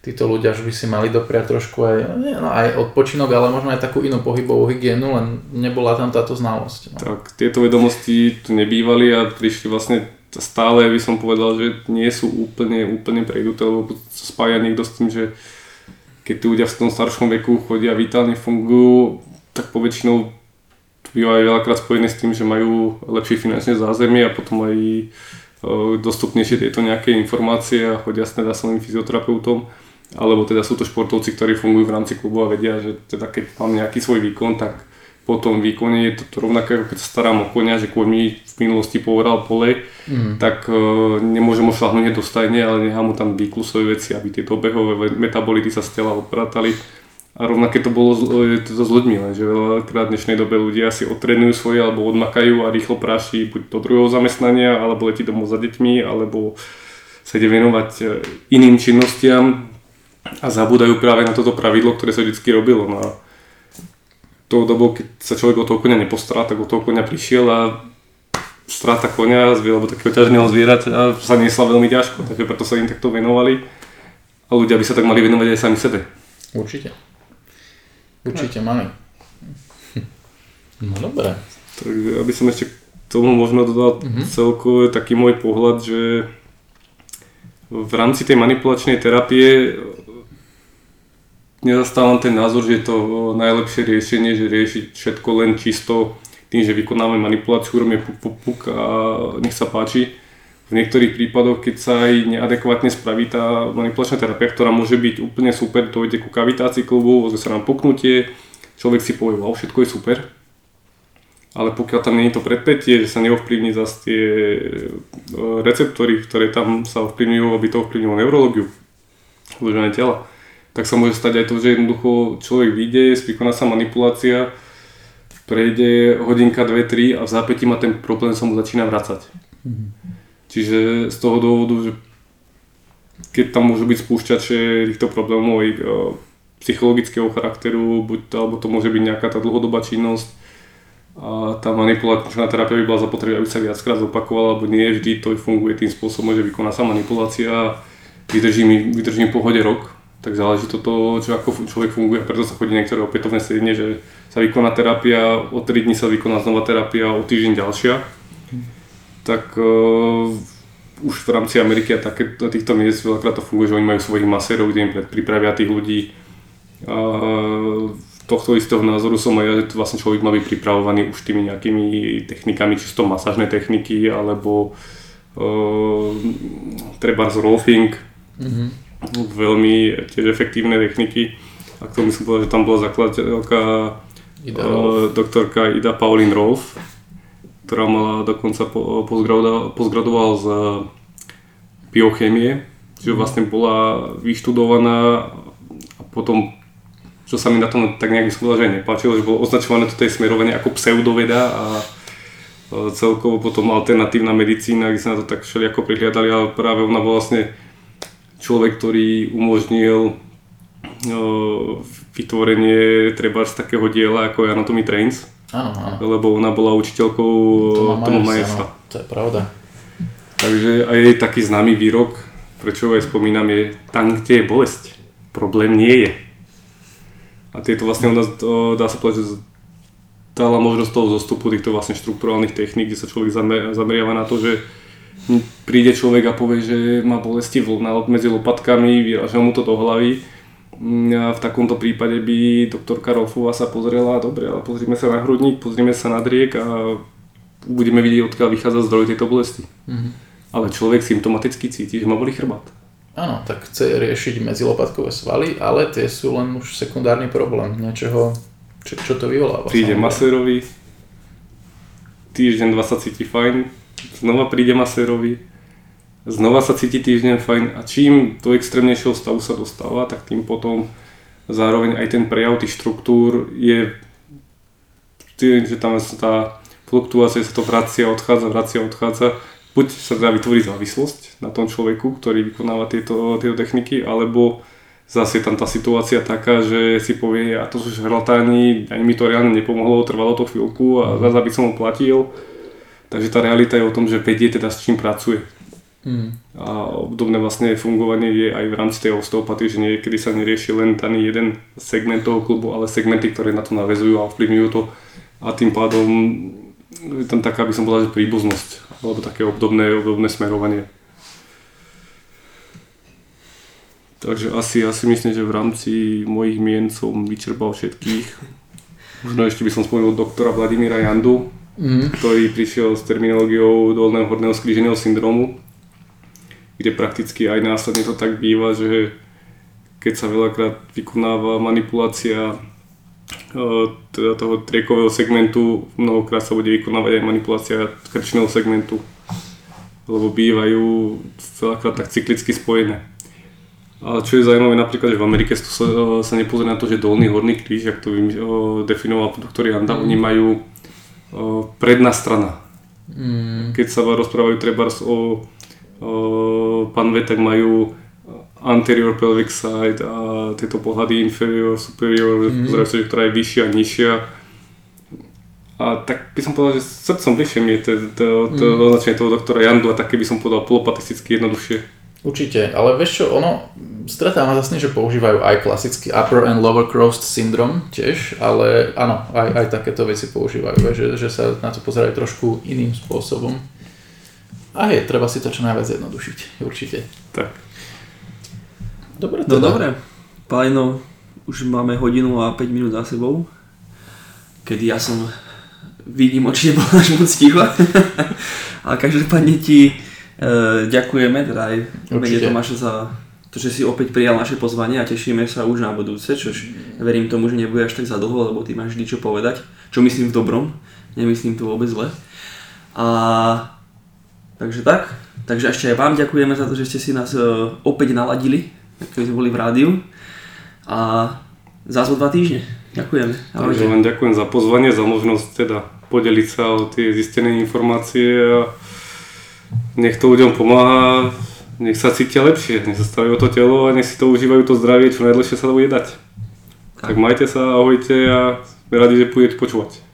títo ľudia už by si mali dopriať trošku aj, no, aj odpočinok, ale možno aj takú inú pohybovú hygienu, len nebola tam táto znalosť. No. Tak, tieto vedomosti tu nebývali a prišli vlastne stále, by som povedal, že nie sú úplne, úplne prejduté, lebo spája niekto s tým, že keď tí ľudia v tom staršom veku chodia vitálne fungujú, tak poväčšinou bývajú veľakrát spojené s tým, že majú lepšie finančné zázemie a potom aj e, dostupnejšie tieto nejaké informácie a chodia s teda svojim fyzioterapeutom. Alebo teda sú to športovci, ktorí fungujú v rámci klubu a vedia, že teda keď mám nejaký svoj výkon, tak po tom výkone je to rovnaké, ako keď sa starám o konia, že koň mi v minulosti povedal pole, mm. tak uh, nemôžem ho šlahnúť do stajne, ale nechám mu tam výklusové veci, aby tie dobehové metabolity sa z tela opratali a rovnaké to bolo to s ľuďmi, lenže veľakrát v dnešnej dobe ľudia si otrenujú svoje alebo odmakajú a rýchlo práši buď do druhého zamestnania, alebo letí domov za deťmi, alebo sa ide venovať e, iným činnostiam a zabúdajú práve na toto pravidlo, ktoré sa vždy robilo. No a tou dobou, keď sa človek o toho konia nepostará, tak o toho konia prišiel a strata konia alebo takého ťažného zvieraťa sa niesla veľmi ťažko, takže preto sa im takto venovali a ľudia by sa tak mali venovať aj sami sebe. Určite. Určite mali. No dobré. Takže aby som ešte k tomu možno dodal mm-hmm. celkový taký môj pohľad, že v rámci tej manipulačnej terapie nezastávam ten názor, že je to najlepšie riešenie, že riešiť všetko len čisto tým, že vykonávame manipuláciu, robíme puk, a nech sa páči. V niektorých prípadoch, keď sa aj neadekvátne spraví tá manipulačná terapia, ktorá môže byť úplne super, dojde ku kavitácii klubu, ozve sa nám puknutie, človek si povie, wow, všetko je super. Ale pokiaľ tam nie je to predpätie, že sa neovplyvní zase tie e, receptory, ktoré tam sa ovplyvňujú, aby to ovplyvnilo neurológiu, zložené tela, tak sa môže stať aj to, že jednoducho človek vyjde, vykoná sa manipulácia, prejde hodinka, dve, tri a v zápätí ma ten problém sa mu začína vracať. Mm-hmm. Čiže z toho dôvodu, že keď tam môžu byť spúšťače týchto problémov aj psychologického charakteru, buď, alebo to môže byť nejaká tá dlhodobá činnosť, a tá manipulačná terapia by bola zapotrebná, aby sa viackrát zopakovala, lebo nie vždy to funguje tým spôsobom, že vykoná sa manipulácia a vydrží mi, vydrží mi pohode rok, tak záleží to toho, čo ako človek funguje, preto sa chodí niektoré opätovné sedenie, že sa vykoná terapia, o 3 dní sa vykoná znova terapia, o týždeň ďalšia. Tak uh, už v rámci Ameriky a také, týchto miest veľakrát to funguje, že oni majú svojich masérov, kde im pripravia tých ľudí. Uh, tohto istého názoru som aj ja, že vlastne človek má byť pripravovaný už tými nejakými technikami, čisto masážne techniky, alebo uh, treba z rolfing, mm-hmm. Veľmi tiež efektívne techniky. A k tomu som povedal, že tam bola zakladateľka Ida uh, doktorka Ida Pauline Rolf, ktorá mala dokonca postgradoval z biochémie, čiže mhm. vlastne bola vyštudovaná a potom čo sa mi na tom tak nejak vyslovilo, že nepáčilo, že bolo označované toto je smerovanie ako pseudoveda a celkovo potom alternatívna medicína, kde sa na to tak všelijako prihliadali, ale práve ona bola vlastne človek, ktorý umožnil vytvorenie treba z takého diela ako je Anatomy Trains. Áno, áno. Lebo ona bola učiteľkou Toma Majersa. To je pravda. Takže aj jej taký známy výrok, prečo aj spomínam, je tam, kde je bolesť, problém nie je. A tieto vlastne ona, dá sa povedať, že dala možnosť toho zostupu týchto vlastne štruktúrálnych techník, kde sa človek zameriava na to, že príde človek a povie, že má bolesti medzi lopatkami, vyraža mu to do hlavy a v takomto prípade by doktorka Rolfová sa pozrela, dobre, ale pozrime sa na hrudník, pozrime sa na driek a budeme vidieť, odkiaľ vychádza zdroj tejto bolesti. Mm-hmm. Ale človek symptomaticky cíti, že má boli chrbát. Áno, tak chce riešiť medzilopatkové svaly, ale tie sú len už sekundárny problém niečoho, čo, čo to vyvoláva. Príde masérovi, týždeň, dva sa cíti fajn, znova príde masérovi, znova sa cíti týždeň fajn a čím do extrémnejšieho stavu sa dostáva, tak tým potom zároveň aj ten prejav tých štruktúr je že tam tá fluktuácia sa to vracia, odchádza, vracia, odchádza. Buď sa dá vytvoriť závislosť na tom človeku, ktorý vykonáva tieto, tieto techniky, alebo zase je tam tá situácia taká, že si povie, a to sú šarlatáni, ani mi to reálne nepomohlo, trvalo to chvíľku a zase by som ho platil. Takže tá realita je o tom, že vedie teda s čím pracuje. Mm. A obdobné vlastne fungovanie je aj v rámci tej osteopatie, že niekedy sa nerieši len daný jeden segment toho klubu, ale segmenty, ktoré na to navezujú a ovplyvňujú to. A tým pádom je tam taká, by som povedal, že príbuznosť, alebo také obdobné, obdobné smerovanie. Takže asi, asi myslím, že v rámci mojich mien som vyčerpal všetkých. Možno ešte by som spomenul doktora Vladimíra Jandu, mm. ktorý prišiel s terminológiou dolného horného skríženého syndromu, kde prakticky aj následne to tak býva, že keď sa veľakrát vykonáva manipulácia e, teda toho triekového segmentu, mnohokrát sa bude vykonávať aj manipulácia krčného segmentu, lebo bývajú veľakrát tak cyklicky spojené. Ale čo je zaujímavé napríklad, že v Amerike sa, sa nepozrie na to, že dolný horný kríž, ak to e, definoval doktor Janda, mm. oni majú e, predná strana. Mm. Keď sa rozprávajú treba o pánve, tak majú anterior pelvic side a tieto pohľady inferior, superior, mm. pozerajú sa, že ktorá je vyššia, nižšia. A tak by som povedal, že srdcom bližšie mi je to, to, to mm. označenie toho doktora Jandu a také by som povedal polopatisticky jednoduchšie. Určite, ale vieš čo, ono, stretávam zase, že používajú aj klasický upper and lower crossed syndrome tiež, ale áno, aj, aj takéto veci používajú, že, že sa na to pozerajú trošku iným spôsobom. A je, treba si to čo najviac zjednodušiť, určite. Tak. Dobre, No teda. dobre, Palino, už máme hodinu a 5 minút za sebou, kedy ja som výnimočne bol až moc ticho. Ale každopádne ti ďakujeme, teda aj mene Určite. Tomáša za to, že si opäť prijal naše pozvanie a tešíme sa už na budúce, čož verím tomu, že nebude až tak za dlho, lebo ty máš vždy čo povedať, čo myslím v dobrom, nemyslím to vôbec zle. A takže tak, takže ešte aj vám ďakujeme za to, že ste si nás e, opäť naladili, keď sme boli v rádiu a zás o dva týždne. Ďakujeme. Takže len ďakujem za pozvanie, za možnosť teda podeliť sa o tie zistené informácie a nech to ľuďom pomáha, nech sa cítia lepšie, nech sa o to telo a nech si to užívajú to zdravie, čo najdlhšie sa to bude dať. Tak majte sa, ahojte a radi, že budete počúvať.